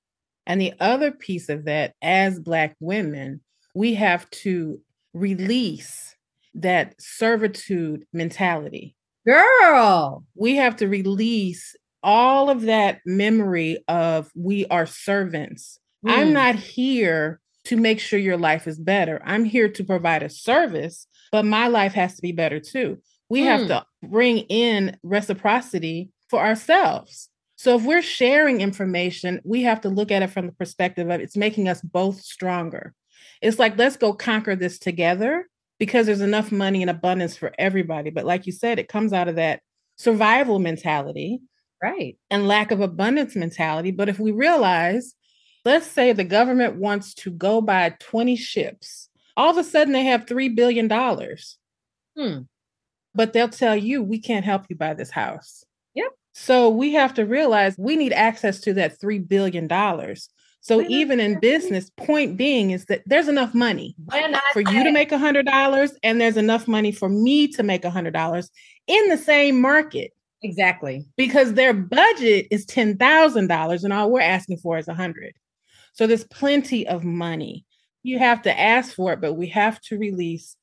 And the other piece of that, as Black women, we have to release that servitude mentality. Girl, We have to release all of that memory of we are servants. I'm Mm. not here to make sure your life is better. I'm here to provide a service, but my life has to be better too. We have Mm. to bring in reciprocity for ourselves. So if we're sharing information, we have to look at it from the perspective of it's making us both stronger. It's like, let's go conquer this together because there's enough money and abundance for everybody. But like you said, it comes out of that survival mentality right. and lack of abundance mentality. But if we realize, let's say the government wants to go buy 20 ships, all of a sudden they have $3 billion. Hmm. But they'll tell you, we can't help you buy this house. Yep. So we have to realize we need access to that $3 billion. So even in business, point being is that there's enough money for you to make $100 and there's enough money for me to make a $100 in the same market exactly. because their budget is $10,000 and all we're asking for is a 100. So there's plenty of money. You have to ask for it, but we have to release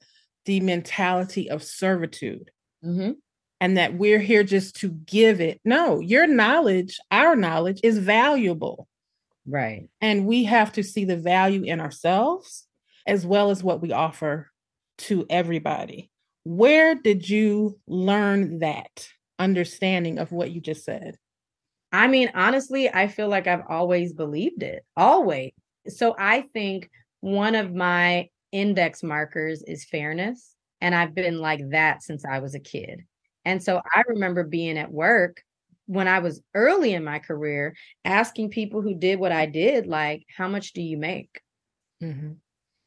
the mentality of servitude Mhm. and that we're here just to give it. No, your knowledge, our knowledge is valuable. Right. And we have to see the value in ourselves as well as what we offer to everybody. Where did you learn that understanding of what you just said? I mean, honestly, I feel like I've always believed it, always. So I think one of my index markers is fairness. And I've been like that since I was a kid. And so I remember being at work when I was early in my career, asking people who did what I did, like, how much do you make? Mm-hmm.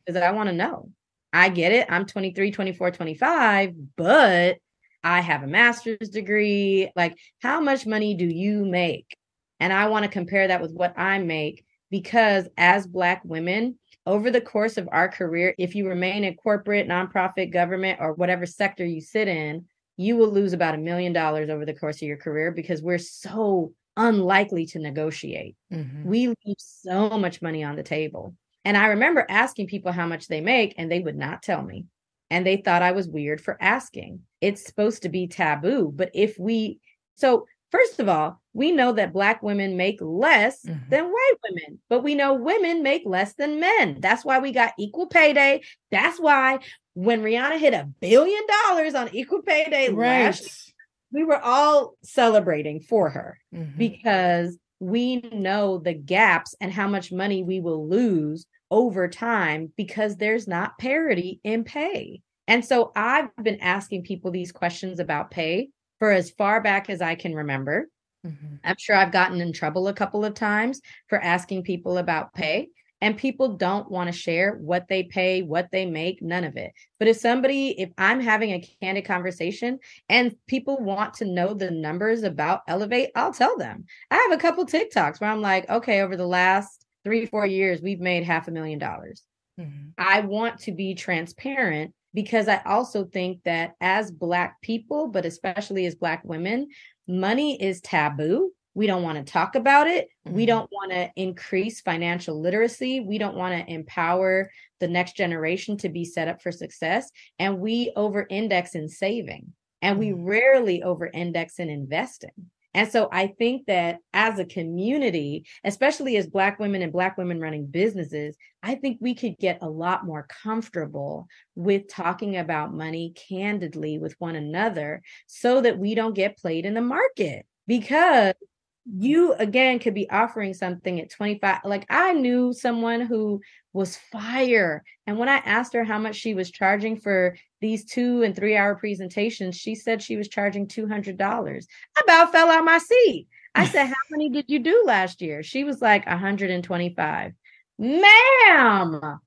Because I want to know. I get it. I'm 23, 24, 25, but I have a master's degree. Like, how much money do you make? And I want to compare that with what I make because as Black women, over the course of our career, if you remain in corporate, nonprofit, government, or whatever sector you sit in, you will lose about a million dollars over the course of your career because we're so unlikely to negotiate. Mm-hmm. We leave so much money on the table. And I remember asking people how much they make, and they would not tell me. And they thought I was weird for asking. It's supposed to be taboo. But if we, so first of all, we know that Black women make less mm-hmm. than white women, but we know women make less than men. That's why we got equal pay day. That's why when Rihanna hit a billion dollars on equal pay day right. last we were all celebrating for her mm-hmm. because we know the gaps and how much money we will lose over time because there's not parity in pay. And so I've been asking people these questions about pay for as far back as I can remember. Mm-hmm. I'm sure I've gotten in trouble a couple of times for asking people about pay and people don't want to share what they pay, what they make, none of it. But if somebody, if I'm having a candid conversation and people want to know the numbers about Elevate, I'll tell them. I have a couple TikToks where I'm like, okay, over the last three, four years, we've made half a million dollars. Mm-hmm. I want to be transparent because I also think that as Black people, but especially as Black women, money is taboo we don't want to talk about it. Mm-hmm. We don't want to increase financial literacy. We don't want to empower the next generation to be set up for success. And we over index in saving and we mm-hmm. rarely over index in investing. And so I think that as a community, especially as Black women and Black women running businesses, I think we could get a lot more comfortable with talking about money candidly with one another so that we don't get played in the market. Because you again could be offering something at 25 like i knew someone who was fire and when i asked her how much she was charging for these two and three hour presentations she said she was charging $200 i about fell out my seat. I said how many did you do last year? She was like 125 ma'am!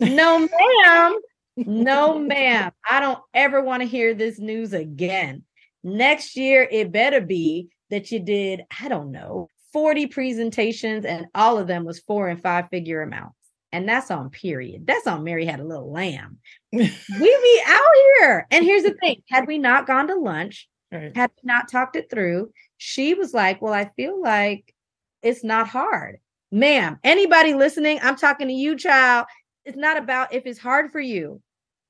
No ma'am! No ma'am! I don't ever want to hear this news again. Next year it better be that you did, I don't know, 40 presentations and all of them was four and five figure amounts. And that's on period. That's on Mary had a little lamb. <laughs> we be out here. And here's the thing had we not gone to lunch, right. had we not talked it through, she was like, Well, I feel like it's not hard. Ma'am, anybody listening, I'm talking to you, child. It's not about if it's hard for you.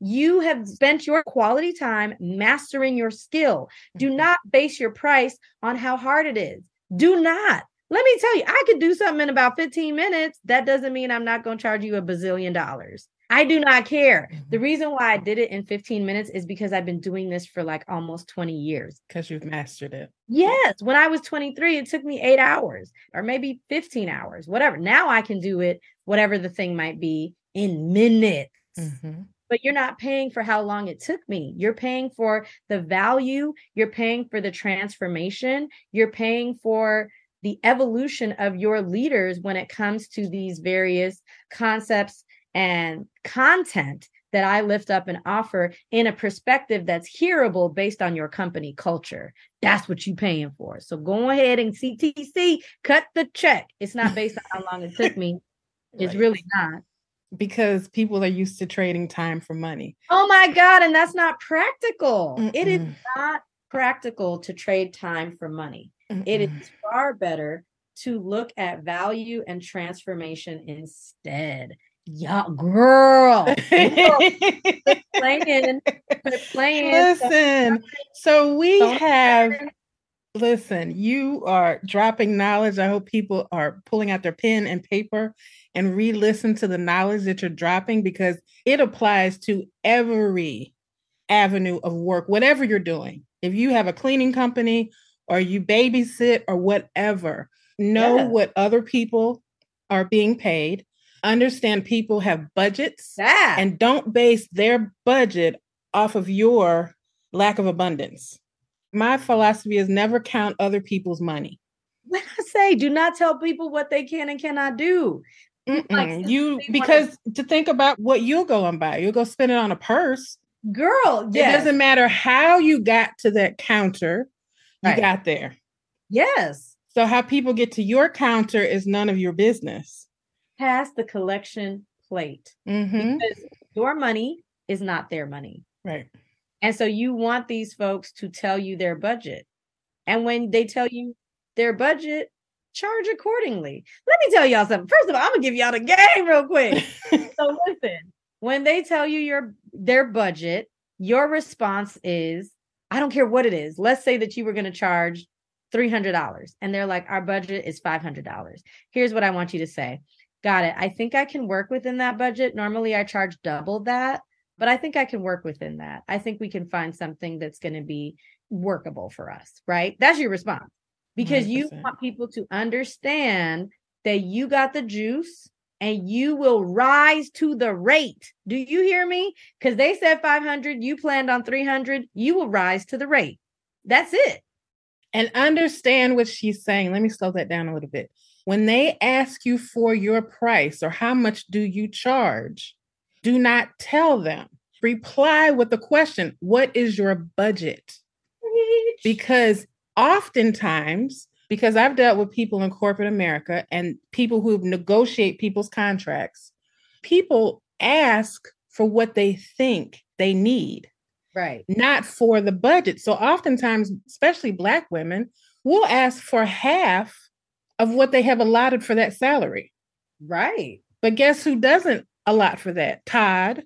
You have spent your quality time mastering your skill. Do mm-hmm. not base your price on how hard it is. Do not. Let me tell you, I could do something in about 15 minutes. That doesn't mean I'm not going to charge you a bazillion dollars. I do not care. The mm-hmm. reason why I did it in 15 minutes is because I've been doing this for like almost 20 years. Because you've mastered it. Yes. When I was 23, it took me eight hours or maybe 15 hours, whatever. Now I can do it, whatever the thing might be, in minutes. Mm-hmm but you're not paying for how long it took me. You're paying for the value, you're paying for the transformation, you're paying for the evolution of your leaders when it comes to these various concepts and content that I lift up and offer in a perspective that's hearable based on your company culture. That's what you're paying for. So go ahead and CTC, cut the check. It's not based on how long it took me. It's right. really not because people are used to trading time for money. Oh my God. And that's not practical. Mm-mm. It is not practical to trade time for money. Mm-mm. It is far better to look at value and transformation instead. Yeah, girl. <laughs> playing, playing. Listen, so we have Listen, you are dropping knowledge. I hope people are pulling out their pen and paper and re listen to the knowledge that you're dropping because it applies to every avenue of work, whatever you're doing. If you have a cleaning company or you babysit or whatever, know yeah. what other people are being paid. Understand people have budgets yeah. and don't base their budget off of your lack of abundance my philosophy is never count other people's money. When I say do not tell people what they can and cannot do. Like, you because to think about what you'll go and buy, you'll go spend it on a purse. Girl, yes. It doesn't matter how you got to that counter, you Right. got there. Yes. So how people get to your counter is none of your business. Pass the collection plate Mhm. because your money is not their money. Right. And so you want these folks to tell you their budget. And when they tell you their budget, charge accordingly. Let me tell y'all something. First of all, I'm gonna give y'all the game real quick. <laughs> so listen, when they tell you your their budget, your response is, I don't care what it is. Let's say that you were gonna charge $300 and they're like, our budget is $500. Here's what I want you to say. Got it. I think I can work within that budget. Normally I charge double that, but I think I can work within that. I think we can find something that's going to be workable for us, right? That's your response. Because you 100%. want people to understand that you got the juice and you will rise to the rate. Do you hear me? Because they said 500, you planned on 300, you will rise to the rate. That's it. and understand what she's saying. Let me slow that down a little bit. When they ask you for your price or how much do you charge, do not tell them. Reply with the question, What is your budget? Because oftentimes, because I've dealt with people in corporate America and people who negotiate people's contracts, people ask for what they think they need right. not for the budget. So oftentimes, especially black women, will ask for half of what they have allotted for that salary. Right. But guess who doesn't allot for that? Todd,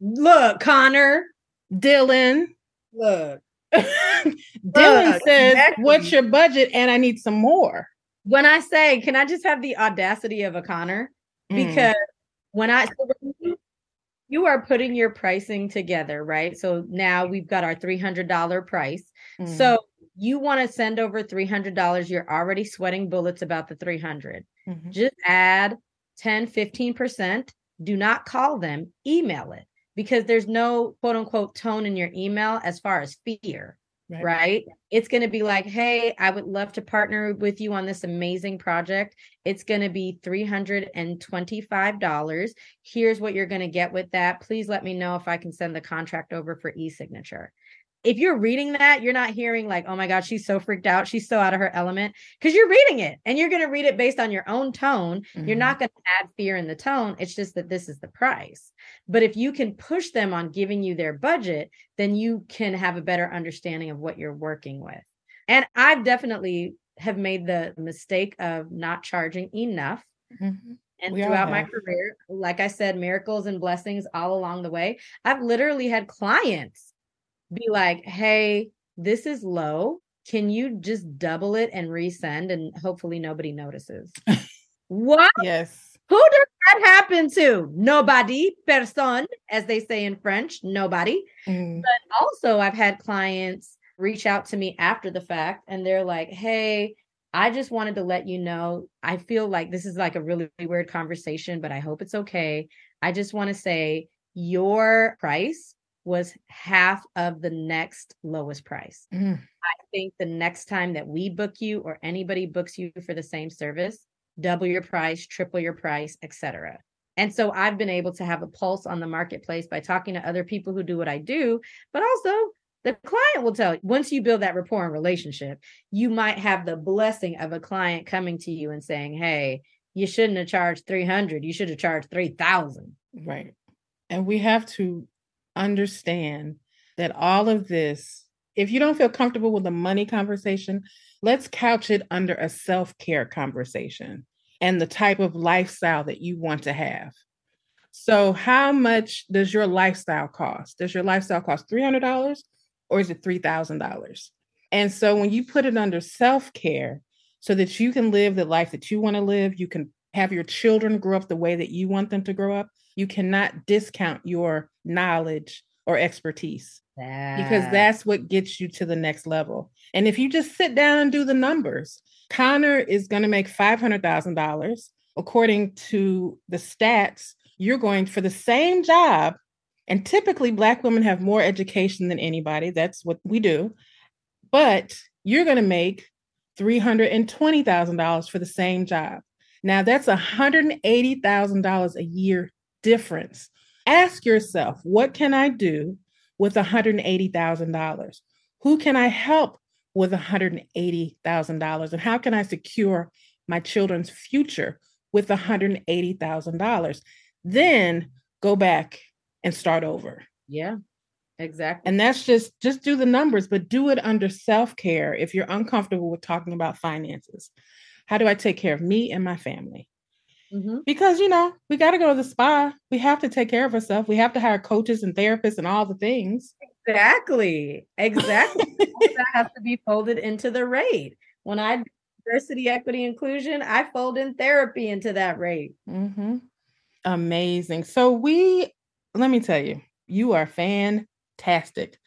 Look, Connor. Dylan. Look. <laughs> Dylan Look, says, exactly. What's your budget? And I need some more. When I say, can I just have the audacity of a Connor? Mm. Because when I so you, are putting your pricing together, right? So now we've got our $300 price. Mm. So you want to send over $300, you're already sweating bullets about the 300. Mhm. Just add 10, 15%. Do not call them, email it because there's no quote unquote tone in your email as far as fear Right. right? It's going to be like, hey, I would love to partner with you on this amazing project. It's going to be $325. Here's what you're going to get with that. Please let me know if I can send the contract over for e signature. If you're reading that, you're not hearing like, oh my God, she's so freaked out. She's so out of her element because you're reading it and you're going to read it based on your own tone. You're Mhm. not going to add fear in the tone. It's just that this is the price. But if you can push them on giving you their budget, then you can have a better understanding of what you're working with. And I've definitely have made the mistake of not charging enough. Mhm. And We throughout my career, like I said, miracles and blessings all along the way. I've literally had clients be like, hey, this is low. Can you just double it and resend? And hopefully nobody notices. <laughs> what? Yes. Who does that happen to? Nobody, personne, as they say in French, nobody. Mm. But also, I've had clients reach out to me after the fact and they're like, hey, I just wanted to let you know. I feel like this is like a really weird conversation, but I hope it's okay. I just want to say your price was half of the next lowest price. Mm. I think the next time that we book you or anybody books you for the same service, double your price, triple your price, etc. And so I've been able to have a pulse on the marketplace by talking to other people who do what I do, but also the client will tell you once you build that rapport and relationship, you might have the blessing of a client coming to you and saying, "Hey, you shouldn't have charged 300, you should have charged 3000." Right. And we have to understand that all of this, if you don't feel comfortable with the money conversation, let's couch it under a self care conversation and the type of lifestyle that you want to have. So, how much does your lifestyle cost? Does your lifestyle cost $300 or is it $3,000? And so, when you put it under self care so that you can live the life that you want to live, you can have your children grow up the way that you want them to grow up, you cannot discount your knowledge or expertise because that's what gets you to the next level. And if you just sit down and do the numbers, Connor is going to make $500,000. According to the stats, you're going for the same job. And typically, Black women have more education than anybody. That's what we do. But you're going to make $320,000 for the same job. Now, that's $180,000 a year difference. Ask yourself, what can I do with $180,000? Who can I help with $180,000? And how can I secure my children's future with $180,000? Then go back and start over. Yeah. Exactly. And that's just just do the numbers, but do it under self-care if you're uncomfortable with talking about finances. How do I take care of me and my family? Mm-hmm. Because you know, we got to go to the spa. We have to take care of ourselves. We have to hire coaches and therapists and all the things. Exactly. Exactly. <laughs> that has to be folded into the rate. When I diversity, equity, inclusion, I fold in therapy into that rate. Mm-hmm. Amazing. So we let me tell you, you are fantastic.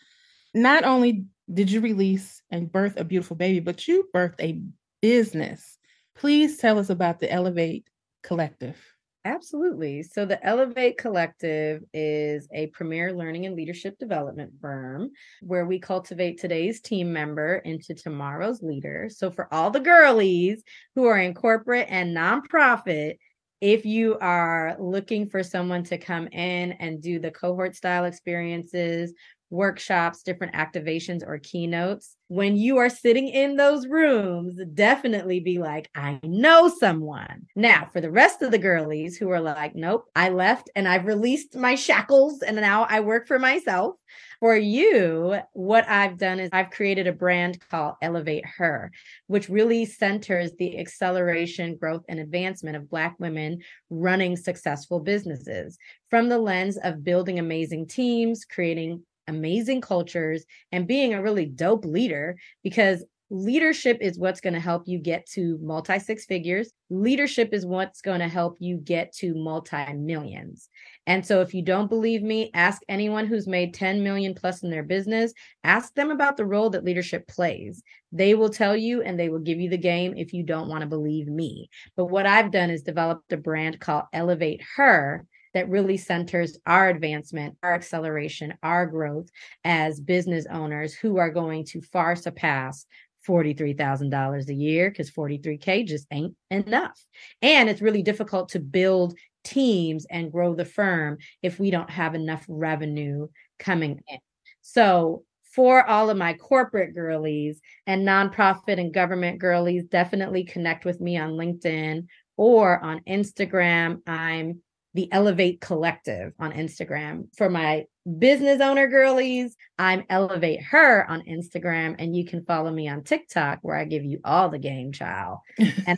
Not only did you release and birth a beautiful baby, but you birthed a business. Please tell us about the Elevate Collective. Absolutely. So, the Elevate Collective is a premier learning and leadership development firm where we cultivate today's team member into tomorrow's leader. So, for all the girlies who are in corporate and nonprofit, if you are looking for someone to come in and do the cohort style experiences, workshops, different activations, or keynotes, when you are sitting in those rooms, definitely be like, I know someone. Now, for the rest of the girlies who are like, nope, I left and I've released my shackles and now I work for myself. For you, what I've done is I've created a brand called Elevate Her, which really centers the acceleration, growth, and advancement of Black women running successful businesses from the lens of building amazing teams, creating amazing cultures, and being a really dope leader because leadership is what's going to help you get to multi six figures. Leadership is what's going to help you get to multi millions. And so if you don't believe me, ask anyone who's made 10 million plus in their business, ask them about the role that leadership plays. They will tell you and they will give you the game if you don't want to believe me. But what I've done is developed a brand called Elevate Her that really centers our advancement, our acceleration, our growth as business owners who are going to far surpass $43,000 a year because 43K just ain't enough. And it's really difficult to build teams and grow the firm if we don't have enough revenue coming in. So, for all of my corporate girlies and nonprofit and government girlies, definitely connect with me on LinkedIn or on Instagram. I'm the Elevate Collective on Instagram. For my business owner girlies, I'm Elevate Her on Instagram, and you can follow me on TikTok where I give you all the game, child. <laughs> and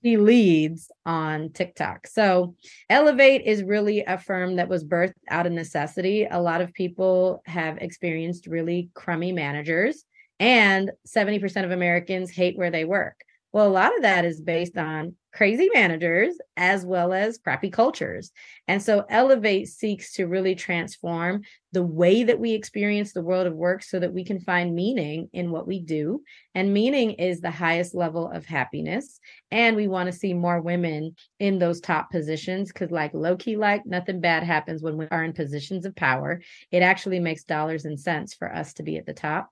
she leads on TikTok. So Elevate is really a firm that was birthed out of necessity. A lot of people have experienced really crummy managers, and 70% of Americans hate where they work. Well, a lot of that is based on crazy managers as well as crappy cultures. And so Elevate seeks to really transform the way that we experience the world of work so that we can find meaning in what we do. And meaning is the highest level of happiness. And we want to see more women in those top positions because, like low key, like nothing bad happens when we are in positions of power. It actually makes dollars and cents for us to be at the top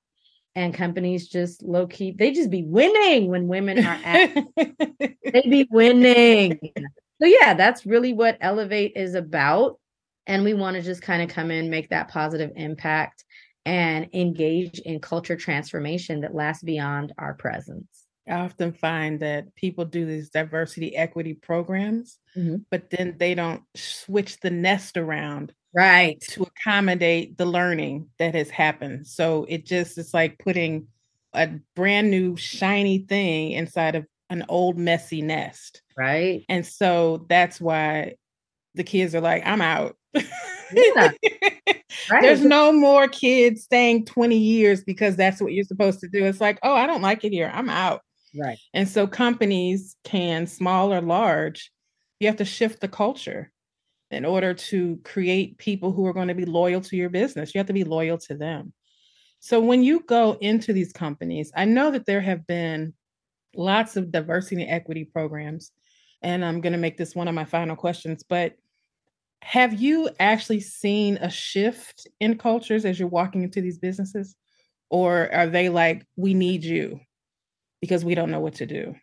and companies just low key they just be winning when women are at <laughs> they be winning so yeah that's really what elevate is about and we want to just kind of come in make that positive impact and engage in culture transformation that lasts beyond our presence i often find that people do these diversity equity programs mm-hmm. but then they don't switch the nest around right to accommodate the learning that has happened. So it just it's like putting a brand new shiny thing inside of an old messy nest. Right. And so that's why the kids are like i'm out. Yeah. <laughs> right. there's no more kids staying 20 years because that's what you're supposed to do. It's like oh i don't like it here. I'm out. Right. And so companies can small or large you have to shift the culture in order to create people who are going to be loyal to your business. You have to be loyal to them. So when you go into these companies, I know that there have been lots of diversity and equity programs. And I'm going to make this one of my final questions, but have you actually seen a shift in cultures as you're walking into these businesses? Or are they like, we need you because we don't know what to do?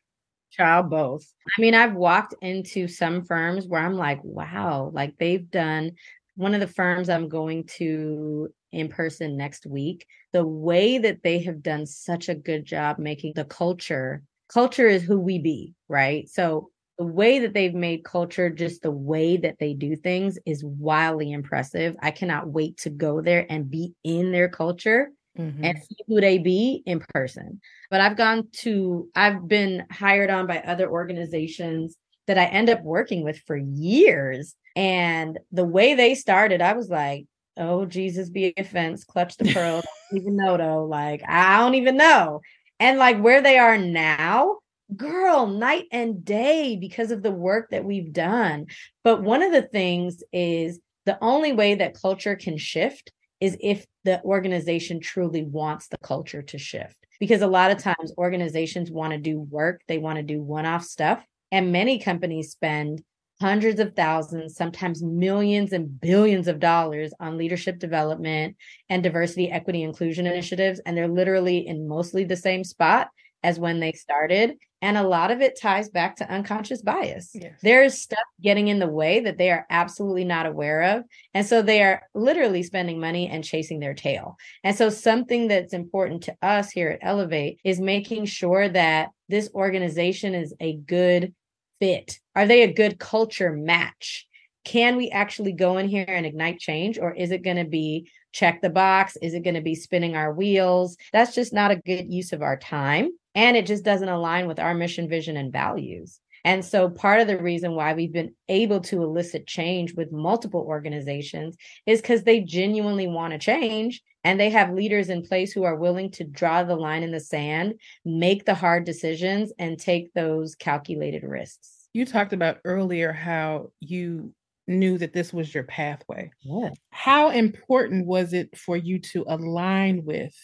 Child, both. I mean, I've walked into some firms where I'm like, wow, like they've done one of the firms I'm going to in person next week. The way that they have done such a good job making the culture, culture is who we be, right? So the way that they've made culture, just the way that they do things is wildly impressive. I cannot wait to go there and be in their culture mm-hmm. and see who they be in person. But I've gone to, I've been hired on by other organizations that I end up working with for years. And the way they started, I was like, oh, Jesus be offense, clutch the pearl. <laughs> even know though. Like, I don't even know. And like where they are now, girl, night and day because of the work that we've done. But one of the things is the only way that culture can shift is if the organization truly wants the culture to shift. Because a lot of times organizations want to do work, they want to do one off stuff. And many companies spend hundreds of thousands, sometimes millions and billions of dollars on leadership development and diversity, equity, inclusion initiatives. And they're literally in mostly the same spot as when they started. And a lot of it ties back to unconscious bias. Yes. There is stuff getting in the way that they are absolutely not aware of. And so they are literally spending money and chasing their tail. And so, something that's important to us here at Ellevate is making sure that this organization is a good fit. Are they a good culture match? Can we actually go in here and ignite change, or is it going to be check the box? Is it going to be spinning our wheels? That's just not a good use of our time and it just doesn't align with our mission, vision, and values. And so, part of the reason why we've been able to elicit change with multiple organizations is because they genuinely want to change and they have leaders in place who are willing to draw the line in the sand, make the hard decisions, and take those calculated risks. You talked about earlier how you knew that this was your pathway. Yeah. How important was it for you to align with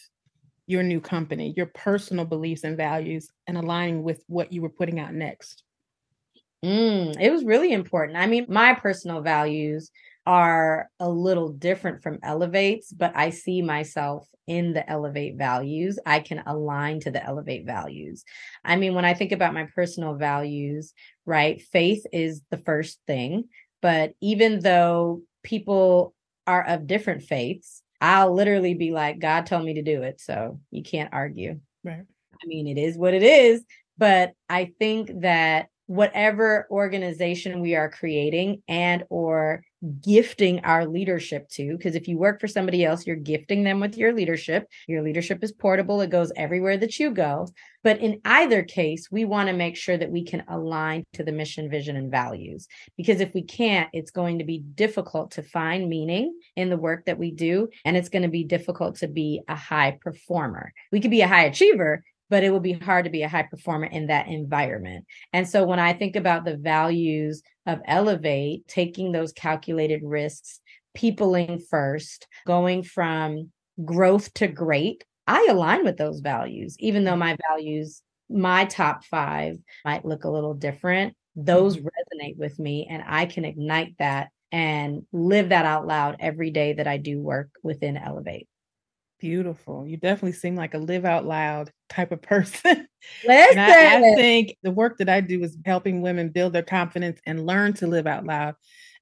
your new company, your personal beliefs and values, and aligning with what you were putting out next? Mm, it was really important. I mean, my personal values are a little different from Ellevate's, but I see myself in the Ellevate values. I can align to the Ellevate values. I mean, when I think about my personal values, right, faith is the first thing. But even though people are of different faiths, I'll literally be like, God told me to do it. So you can't argue. Right. I mean, it is what it is. But I think that whatever organization we are creating and or gifting our leadership to because if you work for somebody else you're gifting them with your leadership. Your leadership is portable it goes everywhere that you go. But in either case we want to make sure that we can align to the mission vision and values. Because if we can't it's going to be difficult to find meaning in the work that we do and it's going to be difficult to be a high performer. We could be a high achiever but it will be hard to be a high performer in that environment. And so when I think about the values of Ellevate, taking those calculated risks, peopling first, going from growth to great, I align with those values, even though my values, my top five might look a little different. Those mm-hmm. resonate with me, and I can ignite that and live that out loud every day that I do work within Ellevate. Beautiful. You definitely seem like a live out loud type of person. <laughs> Listen. I, I, think the work that I do is helping women build their confidence and learn to live out loud.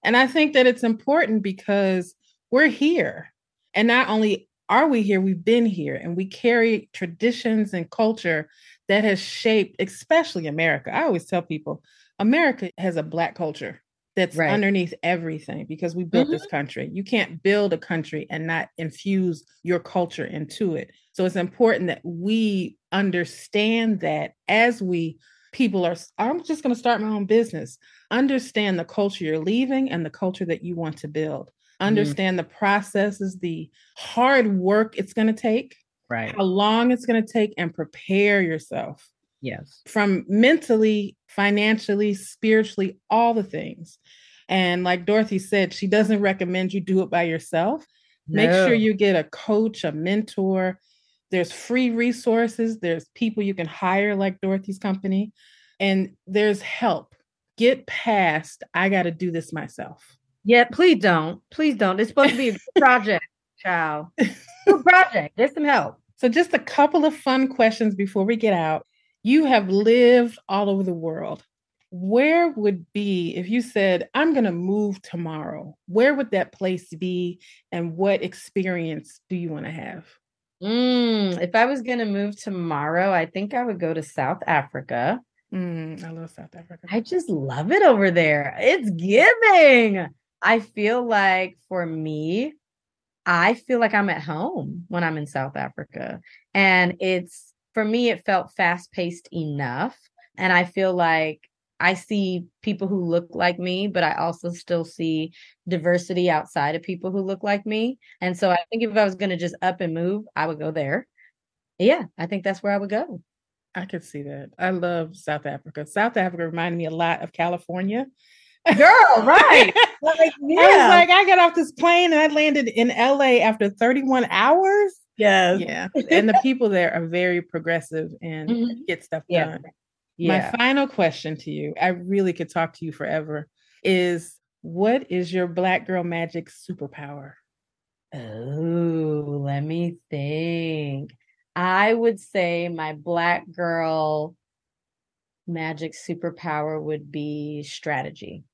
And I think that it's important because we're here. And not only are we here, we've been here and we carry traditions and culture that has shaped, especially America. I always tell people America has a Black culture that's right. underneath everything because we built mm-hmm. this country. You can't build a country and not infuse your culture into it. So it's important that we understand that as we people are I'm just going to start my own business. Understand the culture you're leaving and the culture that you want to build. Mm-hmm. Understand mm-hmm. the processes, the hard work it's going to take, right? How long it's going to take and prepare yourself Yes. From mentally, financially, spiritually, all the things. And like Dorothy said, she doesn't recommend you do it by yourself. No. Make sure you get a coach, a mentor. There's free resources, there's people you can hire, like Dorothy's company, and there's help. Get past, I got to do this myself. Yeah, please don't. Please don't. It's supposed to be a <laughs> project, child. Project. Get some help. So, just a couple of fun questions before we get out. You have lived all over the world. where would be if you said i'm going to move tomorrow where would that place be and what experience do you want to have? Mm, if i was going to move tomorrow i think i would go to south africa. Mm, i love south africa. I just love it over there. It's giving. I feel like for me i feel like i'm at home when i'm in south africa. And it's for me it felt fast paced enough and i feel like I see people who look like me, but I also still see diversity outside of people who look like me. And so I think if I was going to just up and move, I would go there. Yeah, I think that's where I would go. I could see that. I love South Africa. South Africa reminded me a lot of California. Girl, <laughs> right. like, yeah. I was like, I got off this plane and I landed in LA after 31 hours. Yes. Yeah. and the people there are very progressive and mm-hmm. get stuff done. Yeah. Yeah. My final question to you, I really could talk to you forever, is what is your black girl magic superpower? Oh, let me think. I would say my black girl magic superpower would be strategy.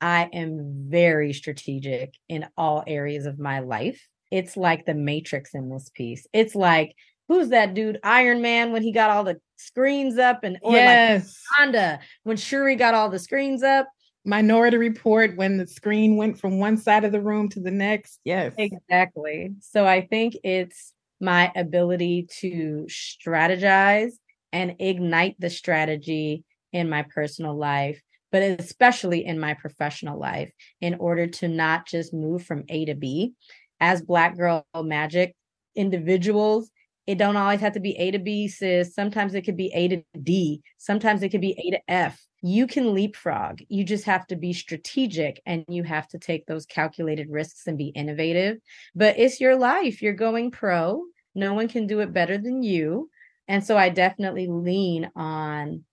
I am very strategic in all areas of my life. It's like the matrix in this piece. It's like who's that dude Iron Man when he got all the screens up and or yes. like Wakanda when Shuri got all the screens up. Minority Report when the screen went from one side of the room to the next. Yes. Exactly. So I think it's my ability to strategize and ignite the strategy in my personal life, but especially in my professional life in order to not just move from A to B. As Black Girl Magic individuals, it don't always have to be A to B, sis. Sometimes it could be A to D. Sometimes it could be A to F. You can leapfrog. You just have to be strategic and you have to take those calculated risks and be innovative. But it's your life. You're going pro. No one can do it better than you. And so I definitely lean on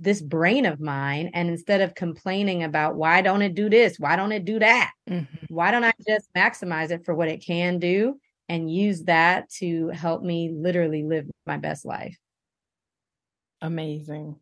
this brain of mine. And instead of complaining about why don't it do this? Why don't it do that? Mm-hmm. Why don't I just maximize it for what it can do? and use that to help me literally live my best life. Amazing.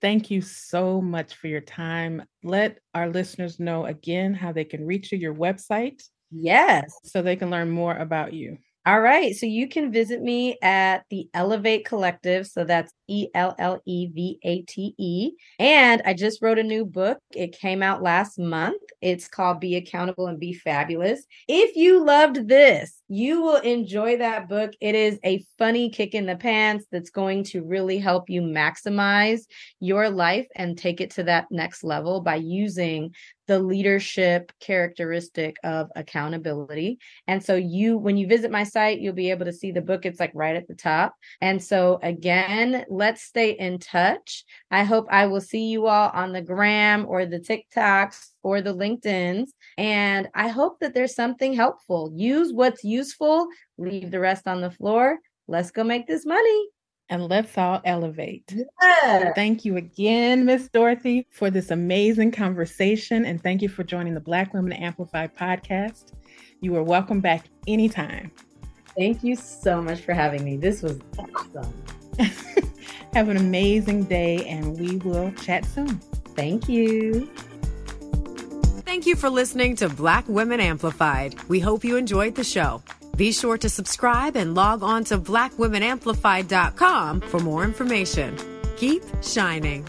Thank you so much for your time. Let our listeners know again how they can reach you, your website. Yes. So they can learn more about you. All right. So you can visit me at the Ellevate Collective. So that's E L L E V A T E. And I just wrote a new book. It came out last month. It's called Be Accountable and Be Fabulous. If you loved this, you will enjoy that book. It is a funny kick in the pants that's going to really help you maximize your life and take it to that next level by using the leadership characteristic of accountability. And so you when you visit my site, you'll be able to see the book. It's like right at the top. And so again, let's stay in touch. I hope I will see you all on the gram or the TikToks or the LinkedIn's. And I hope that there's something helpful. Use what's useful, leave the rest on the floor. Let's go make this money and let's all elevate. Yeah. Thank you again, Miss Dorothy, for this amazing conversation. And thank you for joining the Black Women Amplified podcast. You are welcome back anytime. Thank you so much for having me. This was awesome. <laughs> Have an amazing day, and we will chat soon. Thank you. Thank you for listening to Black Women Amplified. We hope you enjoyed the show. Be sure to subscribe and log on to blackwomenamplified.com for more information. Keep shining.